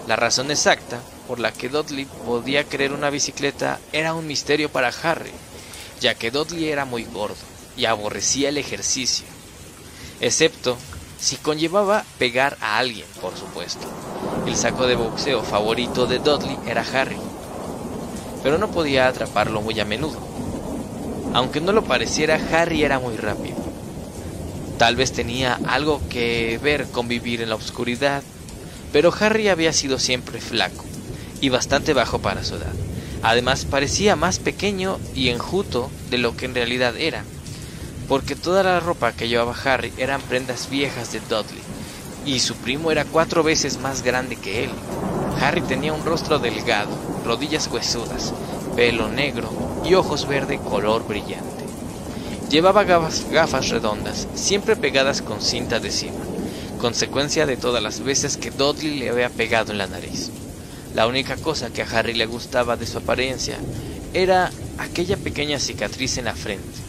La razón exacta por la que Dudley podía querer una bicicleta era un misterio para Harry, ya que Dudley era muy gordo y aborrecía el ejercicio, excepto si conllevaba pegar a alguien, por supuesto. El saco de boxeo favorito de Dudley era Harry, pero no podía atraparlo muy a menudo. Aunque no lo pareciera, Harry era muy rápido Tal vez tenía algo que ver con vivir en la oscuridad, pero Harry había sido siempre flaco y bastante bajo para su edad. Además parecía más pequeño y enjuto de lo que en realidad era, porque toda la ropa que llevaba Harry eran prendas viejas de Dudley, y su primo era cuatro veces más grande que él. Harry tenía un rostro delgado, rodillas huesudas, pelo negro y ojos verde color brillante. Llevaba gafas, redondas, siempre pegadas con cinta adhesiva, consecuencia de todas las veces que Dudley le había pegado en la nariz. La única cosa que a Harry le gustaba de su apariencia era aquella pequeña cicatriz en la frente,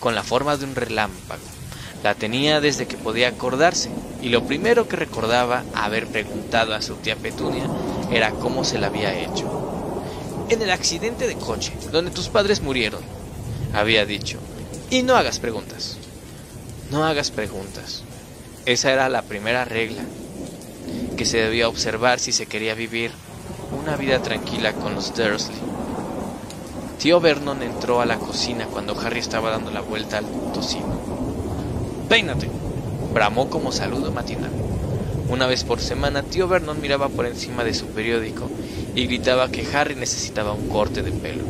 con la forma de un relámpago. La tenía desde que podía acordarse, y lo primero que recordaba haber preguntado a su tía Petunia era cómo se la había hecho. En el accidente de coche, donde tus padres murieron, había dicho, y no hagas preguntas. No hagas preguntas. Esa era la primera regla que se debía observar si se quería vivir una vida tranquila con los Dursley. Tío Vernon entró a la cocina cuando Harry estaba dando la vuelta al tocino. ¡Peínate! bramó como saludo matinal. Una vez por semana, tío Vernon miraba por encima de su periódico y gritaba que Harry necesitaba un corte de pelo.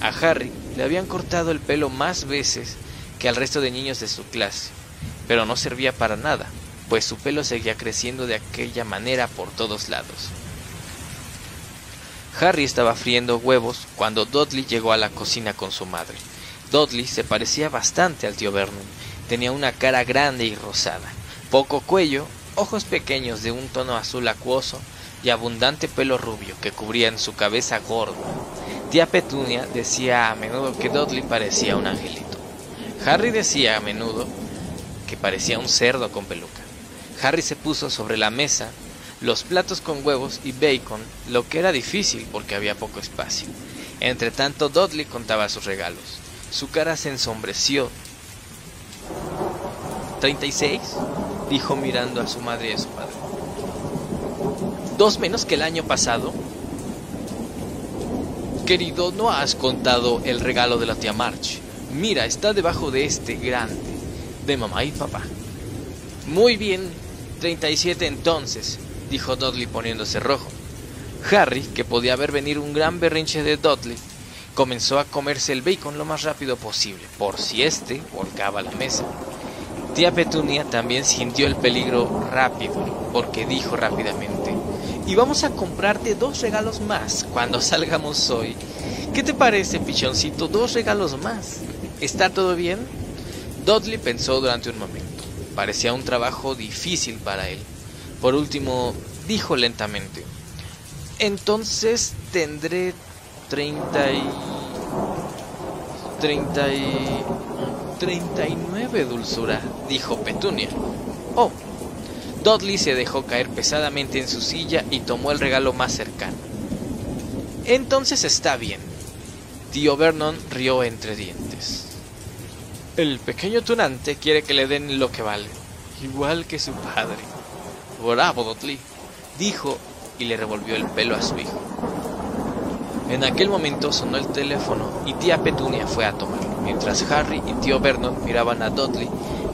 A Harry le habían cortado el pelo más veces que al resto de niños de su clase, pero no servía para nada, pues su pelo seguía creciendo de aquella manera por todos lados. Harry estaba friendo huevos cuando Dudley llegó a la cocina con su madre. Dudley se parecía bastante al tío Vernon. Tenía una cara grande y rosada, poco cuello, ojos pequeños de un tono azul acuoso y abundante pelo rubio que cubría su cabeza gorda. Tía Petunia decía a menudo que Dudley parecía un angelito. Harry decía a menudo que parecía un cerdo con peluca. Harry se puso sobre la mesa los platos con huevos y bacon, lo que era difícil porque había poco espacio. Entre tanto, Dudley contaba sus regalos. Su cara se ensombreció. ¿36? dijo mirando a su madre y a su padre. ¿Dos menos que el año pasado? Querido, no has contado el regalo de la tía March. Mira, está debajo de este grande, de mamá y papá. Muy bien, 37 entonces, dijo Dudley poniéndose rojo. Harry, que podía ver venir un gran berrinche de Dudley, comenzó a comerse el bacon lo más rápido posible, por si éste volcaba la mesa. Tía Petunia también sintió el peligro rápido, porque dijo rápidamente, y vamos a comprarte dos regalos más cuando salgamos hoy. ¿Qué te parece, pichoncito? Dos regalos más. ¿Está todo bien? Dudley pensó durante un momento. Parecía un trabajo difícil para él. Por último, dijo lentamente, entonces tendré treinta y... treinta y... treinta y nueve, dulzura, dijo Petunia. Oh. Dudley se dejó caer pesadamente en su silla y tomó el regalo más cercano. Entonces está bien. Tío Vernon rió entre dientes. El pequeño tunante quiere que le den lo que vale, igual que su padre. Bravo, Dudley, dijo y le revolvió el pelo a su hijo. En aquel momento sonó el teléfono y tía Petunia fue a tomarlo, mientras Harry y tío Vernon miraban a Dudley,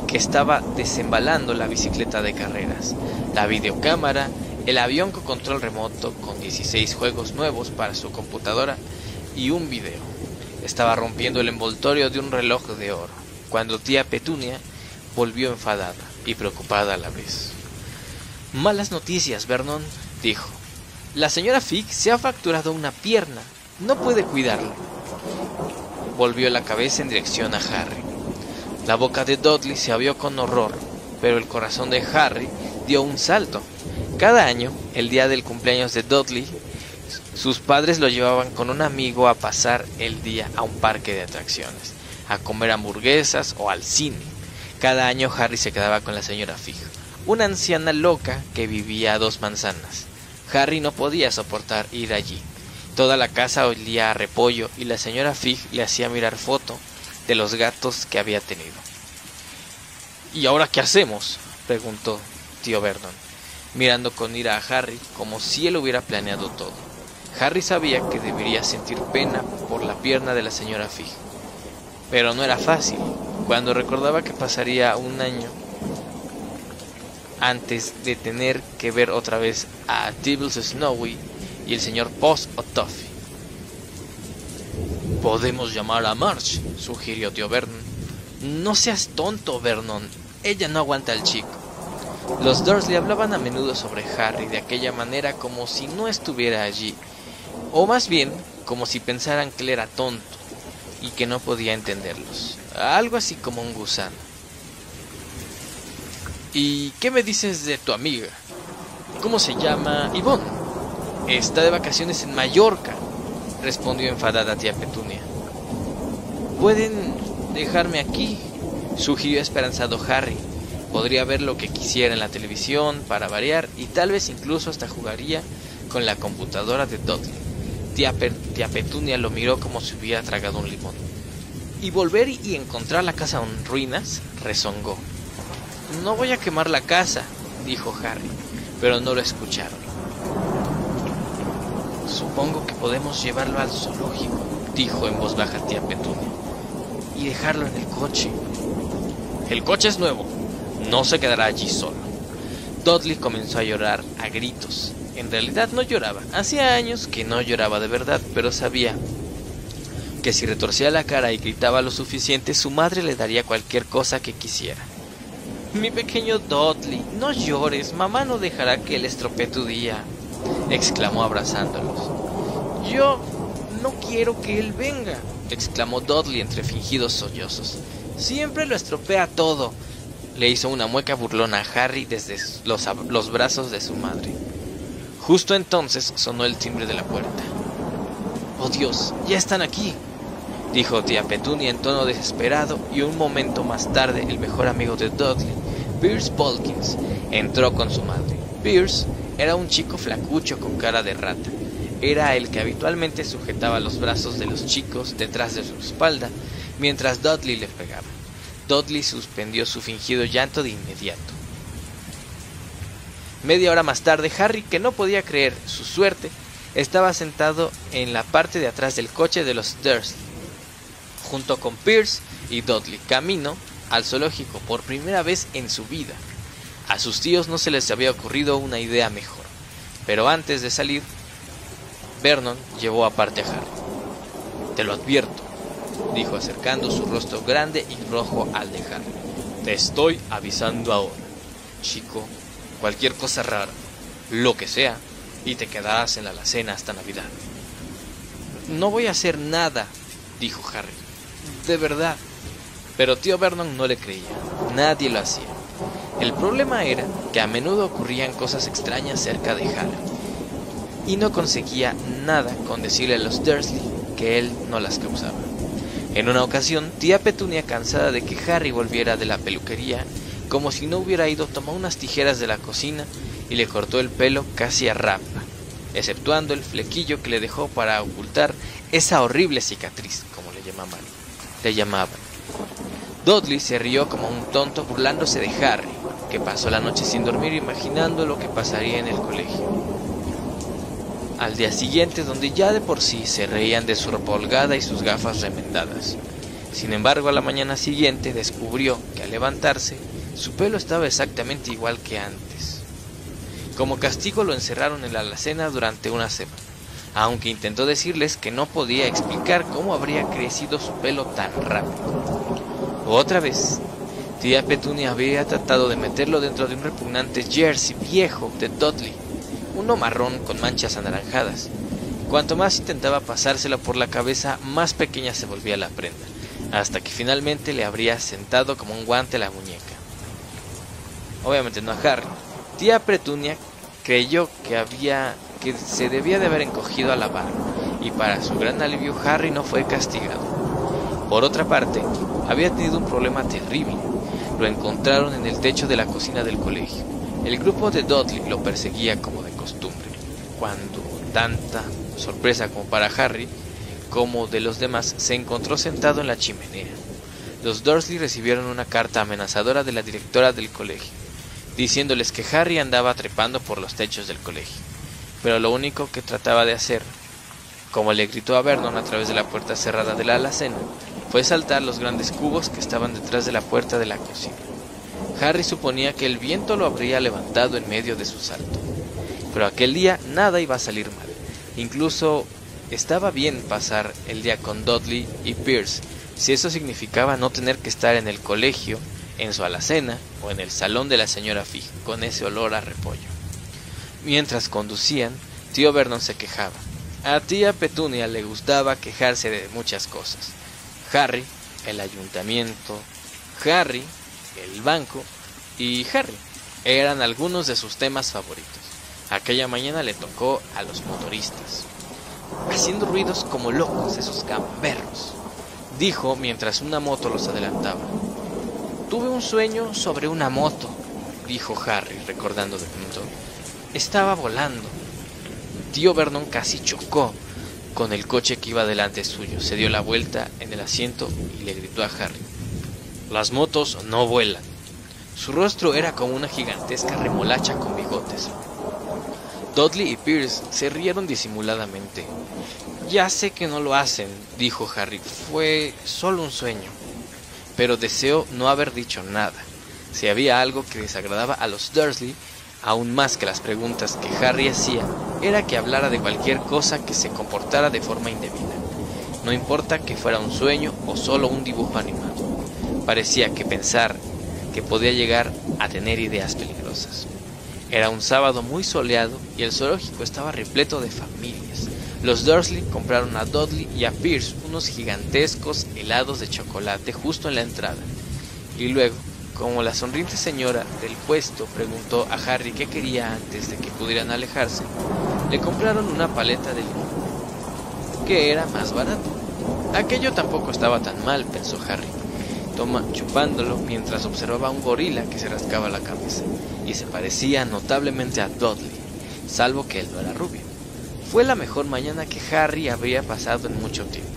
que estaba desembalando la bicicleta de carreras, la videocámara, el avión con control remoto con 16 juegos nuevos para su computadora y un video. Estaba rompiendo el envoltorio de un reloj de oro, cuando tía Petunia volvió enfadada y preocupada a la vez. Malas noticias, Vernon, dijo. La señora Fig se ha fracturado una pierna. No puede cuidarla. Volvió la cabeza en dirección a Harry. La boca de Dudley se abrió con horror, pero el corazón de Harry dio un salto. Cada año, el día del cumpleaños de Dudley, sus padres lo llevaban con un amigo a pasar el día a un parque de atracciones, a comer hamburguesas o al cine. Cada año Harry se quedaba con la señora Fig, una anciana loca que vivía a dos manzanas. Harry no podía soportar ir allí. Toda la casa olía a repollo y la señora Fig le hacía mirar foto de los gatos que había tenido. ¿Y ahora qué hacemos? preguntó tío Vernon, mirando con ira a Harry como si él hubiera planeado todo. Harry sabía que debería sentir pena por la pierna de la señora Fig, pero no era fácil. Cuando recordaba que pasaría un año antes de tener que ver otra vez a Tibbles Snowy y el señor Post o. Podemos llamar a March, sugirió tío Vernon. No seas tonto, Vernon. Ella no aguanta al chico. Los Dursley hablaban a menudo sobre Harry de aquella manera como si no estuviera allí, o más bien como si pensaran que él era tonto y que no podía entenderlos. Algo así como un gusano. ¿Y qué me dices de tu amiga? ¿Cómo se llama? Ivonne. Está de vacaciones en Mallorca, respondió enfadada tía Petunia. Pueden dejarme aquí, sugirió esperanzado Harry. Podría ver lo que quisiera en la televisión para variar y tal vez incluso hasta jugaría con la computadora de Dudley. Tía, Petunia lo miró como si hubiera tragado un limón. ¿Y volver y encontrar la casa en ruinas? rezongó. No voy a quemar la casa, dijo Harry, pero no lo escucharon. Supongo que podemos llevarlo al zoológico, dijo en voz baja tía Petunia, y dejarlo en el coche. El coche es nuevo, no se quedará allí solo. Dudley comenzó a llorar a gritos. En realidad no lloraba, hacía años que no lloraba de verdad, pero sabía que si retorcía la cara y gritaba lo suficiente, su madre le daría cualquier cosa que quisiera. Mi pequeño Dudley, no llores, mamá no dejará que él estropee tu día, exclamó abrazándolos. Yo no quiero que él venga, exclamó Dudley entre fingidos sollozos. Siempre lo estropea todo. Le hizo una mueca burlona a Harry desde los, los brazos de su madre. Justo entonces sonó el timbre de la puerta. Oh Dios, ya están aquí, dijo tía Petunia en tono desesperado y un momento más tarde el mejor amigo de Dudley, Pierce Polkins, entró con su madre. Pierce era un chico flacucho con cara de rata. Era el que habitualmente sujetaba los brazos de los chicos detrás de su espalda mientras Dudley le pegaba. Dudley suspendió su fingido llanto de inmediato. Media hora más tarde, Harry, que no podía creer su suerte, estaba sentado en la parte de atrás del coche de los Dursley, junto con Pierce y Dudley, camino al zoológico por primera vez en su vida. A sus tíos no se les había ocurrido una idea mejor, pero antes de salir, Vernon llevó aparte a Harry. Te lo advierto, dijo acercando su rostro grande y rojo al de Harry. Te estoy avisando ahora, chico, cualquier cosa rara, lo que sea, y te quedarás en la alacena hasta Navidad. No voy a hacer nada, dijo Harry. De verdad. Pero tío Vernon no le creía. Nadie lo hacía. El problema era que a menudo ocurrían cosas extrañas cerca de Harry. Y no conseguía nada con decirle a los Dursley que él no las causaba. En una ocasión, tía Petunia, cansada de que Harry volviera de la peluquería, como si no hubiera ido, tomó unas tijeras de la cocina y le cortó el pelo casi a rapa, exceptuando el flequillo que le dejó para ocultar esa horrible cicatriz, como le llamaban. Le llamaban. Dudley se rió como un tonto burlándose de Harry, que pasó la noche sin dormir imaginando lo que pasaría en el colegio. Al día siguiente, donde ya de por sí se reían de su ropa holgada y sus gafas remendadas. Sin embargo, a la mañana siguiente descubrió que al levantarse, su pelo estaba exactamente igual que antes. Como castigo lo encerraron en la alacena durante una semana, aunque intentó decirles que no podía explicar cómo habría crecido su pelo tan rápido. Otra vez, tía Petunia había tratado de meterlo dentro de un repugnante jersey viejo de Dudley, uno marrón con manchas anaranjadas. Cuanto más intentaba pasárselo por la cabeza, más pequeña se volvía la prenda, hasta que finalmente le habría sentado como un guante la muñeca. Obviamente no a Harry. Tía Petunia creyó que había que se debía de haber encogido a la barra, y para su gran alivio Harry no fue castigado. Por otra parte, había tenido un problema terrible. Lo encontraron en el techo de la cocina del colegio. El grupo de Dudley lo perseguía como de costumbre, cuando tanta sorpresa como para Harry como de los demás se encontró sentado en la chimenea. Los Dursley recibieron una carta amenazadora de la directora del colegio, diciéndoles que Harry andaba trepando por los techos del colegio, pero lo único que trataba de hacer, como le gritó a Vernon a través de la puerta cerrada de la alacena, fue saltar los grandes cubos que estaban detrás de la puerta de la cocina. Harry suponía que el viento lo habría levantado en medio de su salto. Pero aquel día nada iba a salir mal. Incluso estaba bien pasar el día con Dudley y Pierce, si eso significaba no tener que estar en el colegio, en su alacena o en el salón de la señora Fig con ese olor a repollo. Mientras conducían, tío Vernon se quejaba. A tía Petunia le gustaba quejarse de muchas cosas. Harry, el ayuntamiento, Harry, el banco y Harry eran algunos de sus temas favoritos. Aquella mañana le tocó a los motoristas, haciendo ruidos como locos esos gamberros, dijo mientras una moto los adelantaba. Tuve un sueño sobre una moto, dijo Harry, recordando de pronto. Estaba volando. Tío Vernon casi chocó con el coche que iba delante suyo. Se dio la vuelta en el asiento y le gritó a Harry. Las motos no vuelan. Su rostro era como una gigantesca remolacha con bigotes. Dudley y Pierce se rieron disimuladamente. Ya sé que no lo hacen, dijo Harry. Fue solo un sueño. Pero deseo no haber dicho nada. Si había algo que desagradaba a los Dursley, aún más que las preguntas que Harry hacía, era que hablara de cualquier cosa que se comportara de forma indebida. No importa que fuera un sueño o solo un dibujo animado. Parecía que pensar que podía llegar a tener ideas peligrosas. Era un sábado muy soleado y el zoológico estaba repleto de familias. Los Dursley compraron a Dudley y a Pierce unos gigantescos helados de chocolate justo en la entrada. Y luego, como la sonriente señora del puesto preguntó a Harry qué quería antes de que pudieran alejarse, le compraron una paleta de limón, que era más barato. Aquello tampoco estaba tan mal, pensó Harry, toma chupándolo mientras observaba a un gorila que se rascaba la cabeza y se parecía notablemente a Dudley. salvo que él no era rubio. Fue la mejor mañana que Harry habría pasado en mucho tiempo.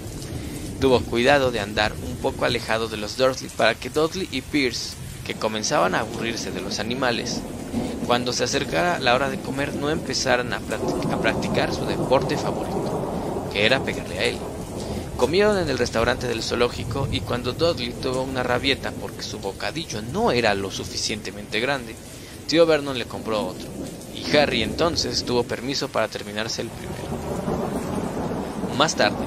Tuvo cuidado de andar un poco alejado de los Dursley para que Dudley y Pierce, que comenzaban a aburrirse de los animales, cuando se acercara la hora de comer no empezaran a, practicar su deporte favorito, que era pegarle a él. Comieron en el restaurante del zoológico y cuando Dudley tuvo una rabieta porque su bocadillo no era lo suficientemente grande, tío Vernon le compró otro, y Harry entonces tuvo permiso para terminarse el primero. Más tarde,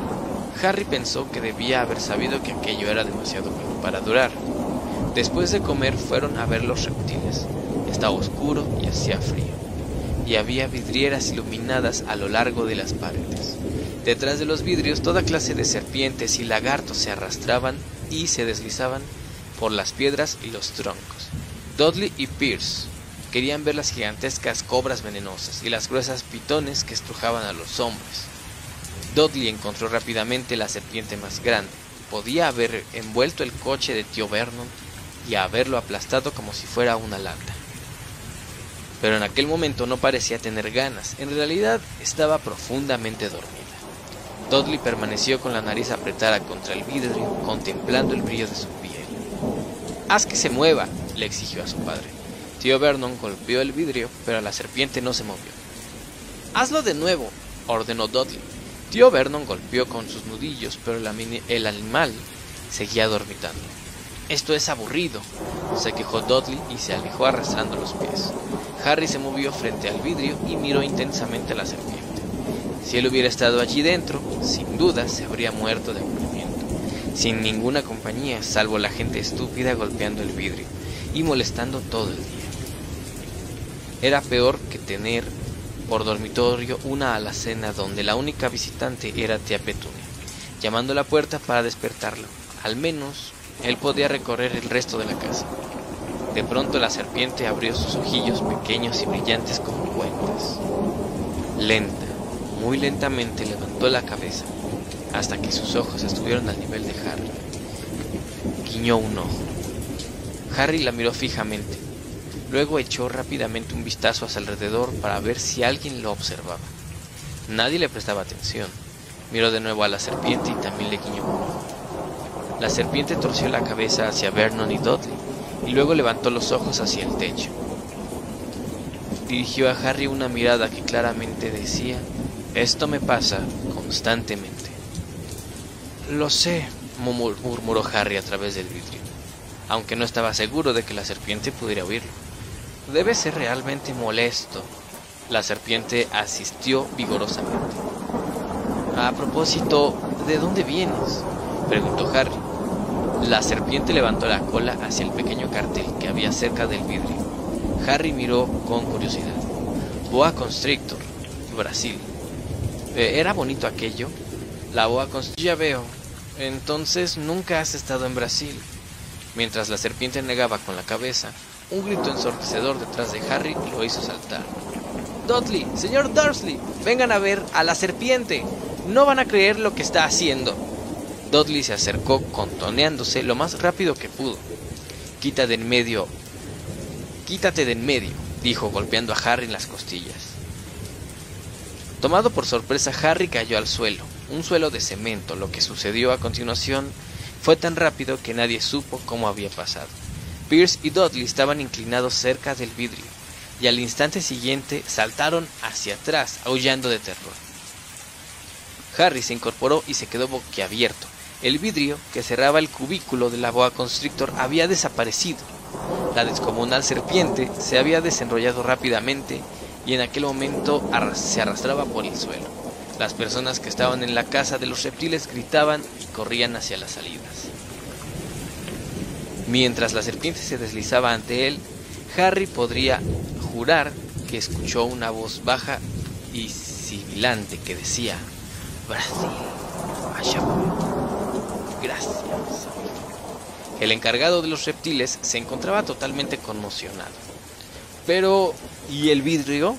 Harry pensó que debía haber sabido que aquello era demasiado bueno para durar. Después de comer fueron a ver los reptiles. Estaba oscuro y hacía frío, y había vidrieras iluminadas a lo largo de las paredes. Detrás de los vidrios toda clase de serpientes y lagartos se arrastraban y se deslizaban por las piedras y los troncos. Dudley y Pierce querían ver las gigantescas cobras venenosas y las gruesas pitones que estrujaban a los hombres. Dudley encontró rápidamente la serpiente más grande. Podía haber envuelto el coche de tío Vernon y haberlo aplastado como si fuera una lata. Pero en aquel momento no parecía tener ganas, en realidad estaba profundamente dormido. Dudley permaneció con la nariz apretada contra el vidrio, contemplando el brillo de su piel. Haz que se mueva, le exigió a su padre. Tío Vernon golpeó el vidrio, pero la serpiente no se movió. Hazlo de nuevo, ordenó Dudley. Tío Vernon golpeó con sus nudillos, pero el animal seguía dormitando. Esto es aburrido, se quejó Dudley y se alejó arrastrando los pies. Harry se movió frente al vidrio y miró intensamente a la serpiente. Si él hubiera estado allí dentro, sin duda se habría muerto de aburrimiento, sin ninguna compañía, salvo la gente estúpida golpeando el vidrio y molestando todo el día. Era peor que tener por dormitorio una alacena donde la única visitante era tía Petunia, llamando a la puerta para despertarlo. Al menos él podía recorrer el resto de la casa. De pronto la serpiente abrió sus ojillos pequeños y brillantes como cuentas. Lenta, muy lentamente levantó la cabeza hasta que sus ojos estuvieron al nivel de Harry. Guiñó un ojo. Harry la miró fijamente. Luego echó rápidamente un vistazo a su alrededor para ver si alguien lo observaba. Nadie le prestaba atención. Miró de nuevo a la serpiente y también le guiñó. La serpiente torció la cabeza hacia Vernon y Dudley y luego levantó los ojos hacia el techo. Dirigió a Harry una mirada que claramente decía esto me pasa constantemente. Lo sé, murmuró Harry a través del vidrio, aunque no estaba seguro de que la serpiente pudiera oírlo. Debe ser realmente molesto. La serpiente asistió vigorosamente. A propósito, ¿de dónde vienes? preguntó Harry. La serpiente levantó la cola hacia el pequeño cartel que había cerca del vidrio. Harry miró con curiosidad. Boa Constrictor, Brasil. Eh, ¿Era bonito aquello? La boa constrictor. Ya veo. Entonces nunca has estado en Brasil. Mientras la serpiente negaba con la cabeza, un grito ensordecedor detrás de Harry lo hizo saltar. Dudley, señor Dursley, vengan a ver a la serpiente. No van a creer lo que está haciendo. Dudley se acercó contoneándose lo más rápido que pudo. Quita de en medio. Quítate de en medio, dijo golpeando a Harry en las costillas. Tomado por sorpresa, Harry cayó al suelo, un suelo de cemento. Lo que sucedió a continuación fue tan rápido que nadie supo cómo había pasado. Pierce y Dudley estaban inclinados cerca del vidrio, y al instante siguiente saltaron hacia atrás, aullando de terror. Harry se incorporó y se quedó boquiabierto. El vidrio que cerraba el cubículo de la boa constrictor había desaparecido. La descomunal serpiente se había desenrollado rápidamente y en aquel momento se arrastraba por el suelo. Las personas que estaban en la casa de los reptiles gritaban y corrían hacia las salidas. Mientras la serpiente se deslizaba ante él, Harry podría jurar que escuchó una voz baja y sibilante que decía, Brasil, allá Gracias. El encargado de los reptiles se encontraba totalmente conmocionado. Pero, ¿y el vidrio?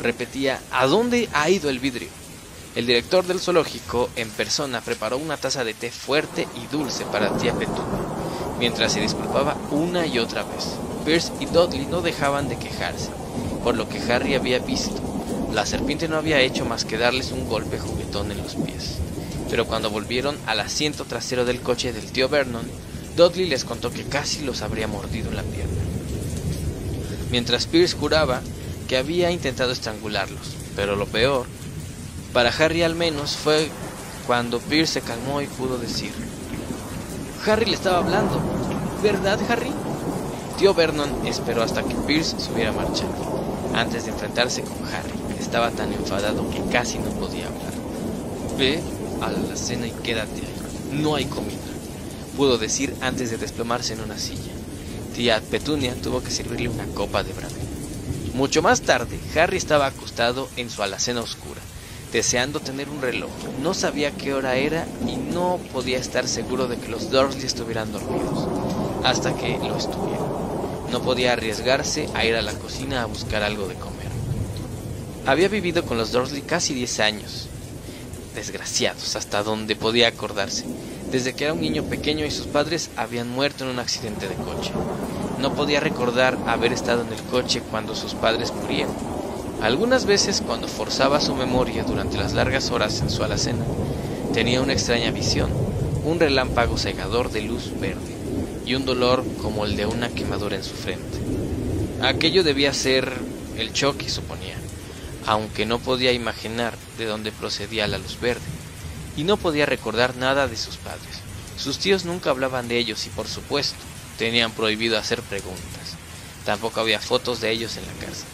Repetía, ¿a dónde ha ido el vidrio? El director del zoológico en persona preparó una taza de té fuerte y dulce para tía Petunia, mientras se disculpaba una y otra vez. Pierce y Dudley no dejaban de quejarse, por lo que Harry había visto. la serpiente no había hecho más que darles un golpe juguetón en los pies. Pero cuando volvieron al asiento trasero del coche del tío Vernon, Dudley les contó que casi los habría mordido en la pierna. Mientras Pierce juraba que había intentado estrangularlos, pero lo peor, para Harry al menos, fue cuando Pierce se calmó y pudo decir, Harry le estaba hablando, ¿verdad Harry? Tío Vernon esperó hasta que Pierce se hubiera marchado, antes de enfrentarse con Harry. Estaba tan enfadado que casi no podía hablar. Ve a la cena y quédate ahí. No hay comida, pudo decir antes de desplomarse en una silla. Tía Petunia tuvo que servirle una copa de brandy. Mucho más tarde, Harry estaba acostado en su alacena oscura, deseando tener un reloj. No sabía qué hora era y no podía estar seguro de que los Dursley estuvieran dormidos, hasta que lo estuvieran. No podía arriesgarse a ir a la cocina a buscar algo de comer. Había vivido con los Dursley casi 10 años. Desgraciados, hasta donde podía acordarse, desde que era un niño pequeño y sus padres habían muerto en un accidente de coche. No podía recordar haber estado en el coche cuando sus padres murieron. Algunas veces, cuando forzaba su memoria durante las largas horas en su alacena, tenía una extraña visión, un relámpago cegador de luz verde y un dolor como el de una quemadura en su frente. Aquello debía ser el choque, suponía, aunque no podía imaginar de dónde procedía la luz verde, y no podía recordar nada de sus padres. Sus tíos nunca hablaban de ellos y, por supuesto, tenían prohibido hacer preguntas. Tampoco había fotos de ellos en la casa.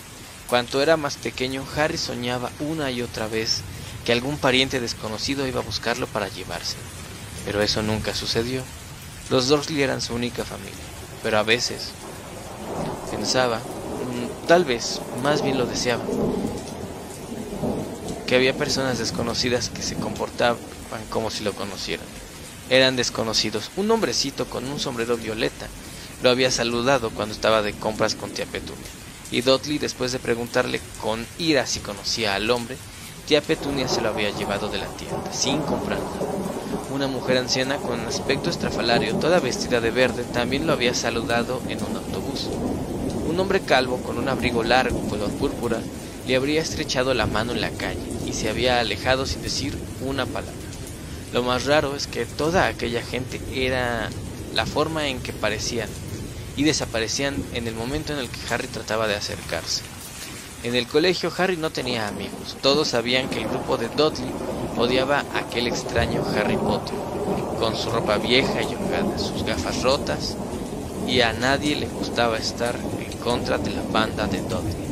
Cuanto era más pequeño, Harry soñaba una y otra vez que algún pariente desconocido iba a buscarlo para llevarse. Pero eso nunca sucedió. Los Dursley eran su única familia, pero a veces pensaba, mm, tal vez, más bien lo deseaba, que había personas desconocidas que se comportaban como si lo conocieran. Eran desconocidos. Un hombrecito con un sombrero violeta lo había saludado cuando estaba de compras con tía Petunia. Y Dudley, después de preguntarle con ira si conocía al hombre, tía Petunia se lo había llevado de la tienda, sin comprar una mujer anciana con aspecto estrafalario, toda vestida de verde, también lo había saludado en un autobús. Un hombre calvo con un abrigo largo color púrpura le habría estrechado la mano en la calle y se había alejado sin decir una palabra. Lo más raro es que toda aquella gente era la forma en que parecían y desaparecían en el momento en el que Harry trataba de acercarse. En el colegio Harry no tenía amigos. Todos sabían que el grupo de Dudley odiaba a aquel extraño Harry Potter, con su ropa vieja y sus gafas rotas, y a nadie le gustaba estar en contra de la banda de Dudley.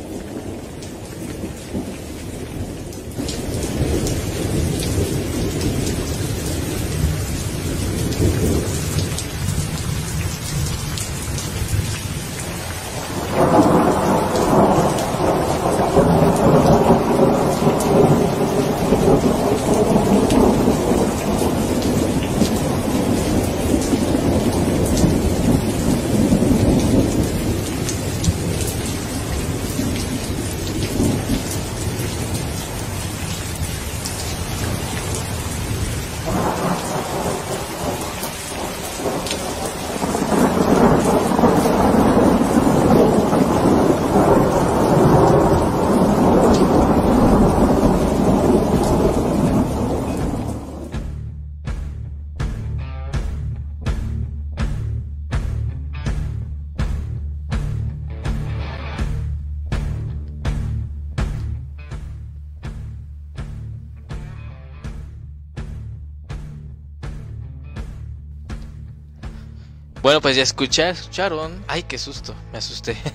Bueno, pues ya escucharon. Ay, qué susto, me asusté.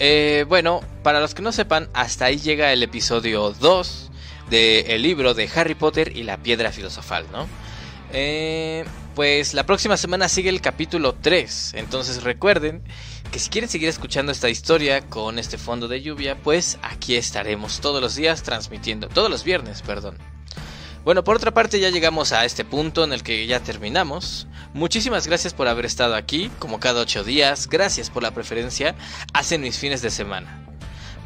Eh, bueno, para los que no sepan, hasta ahí llega el episodio 2 del libro de Harry Potter y la piedra filosofal, ¿no? Eh, pues la próxima semana sigue el capítulo 3. Entonces recuerden que si quieren seguir escuchando esta historia con este fondo de lluvia, pues aquí estaremos todos los días transmitiendo, todos los viernes, perdón. Bueno, por otra parte ya llegamos a este punto en el que ya terminamos. Muchísimas gracias por haber estado aquí, como cada ocho días. Gracias por la preferencia. Hacen mis fines de semana.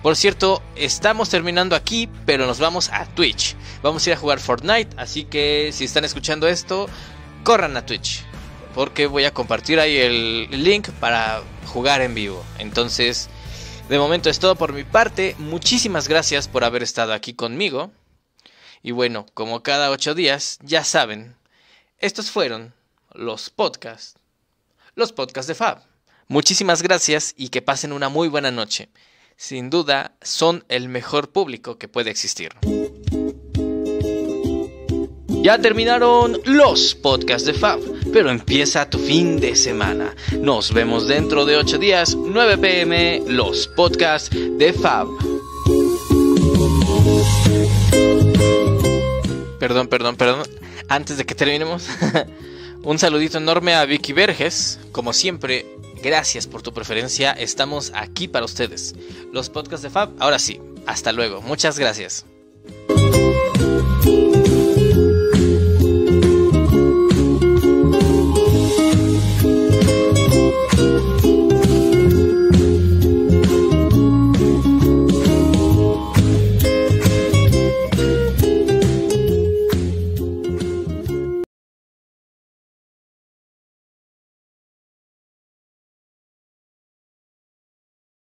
Por cierto, estamos terminando aquí, pero nos vamos a Twitch. Vamos a ir a jugar Fortnite, así que si están escuchando esto, corran a Twitch. Porque voy a compartir ahí el link para jugar en vivo. Entonces, De momento es todo por mi parte. Muchísimas gracias por haber estado aquí conmigo. Y bueno, como cada ocho días, ya saben, estos fueron los podcasts. Los podcasts de Fab. Muchísimas gracias y que pasen una muy buena noche. Sin duda, son el mejor público que puede existir. Ya terminaron los podcasts de Fab, pero empieza tu fin de semana. Nos vemos dentro de 8 días, 9 pm, los podcasts de Fab. Perdón, perdón, perdón. Antes de que terminemos, un saludito enorme a Vicky Verges. Como siempre, gracias por tu preferencia. Estamos aquí para ustedes. Los podcasts de Fab, ahora sí. Hasta luego. Muchas gracias.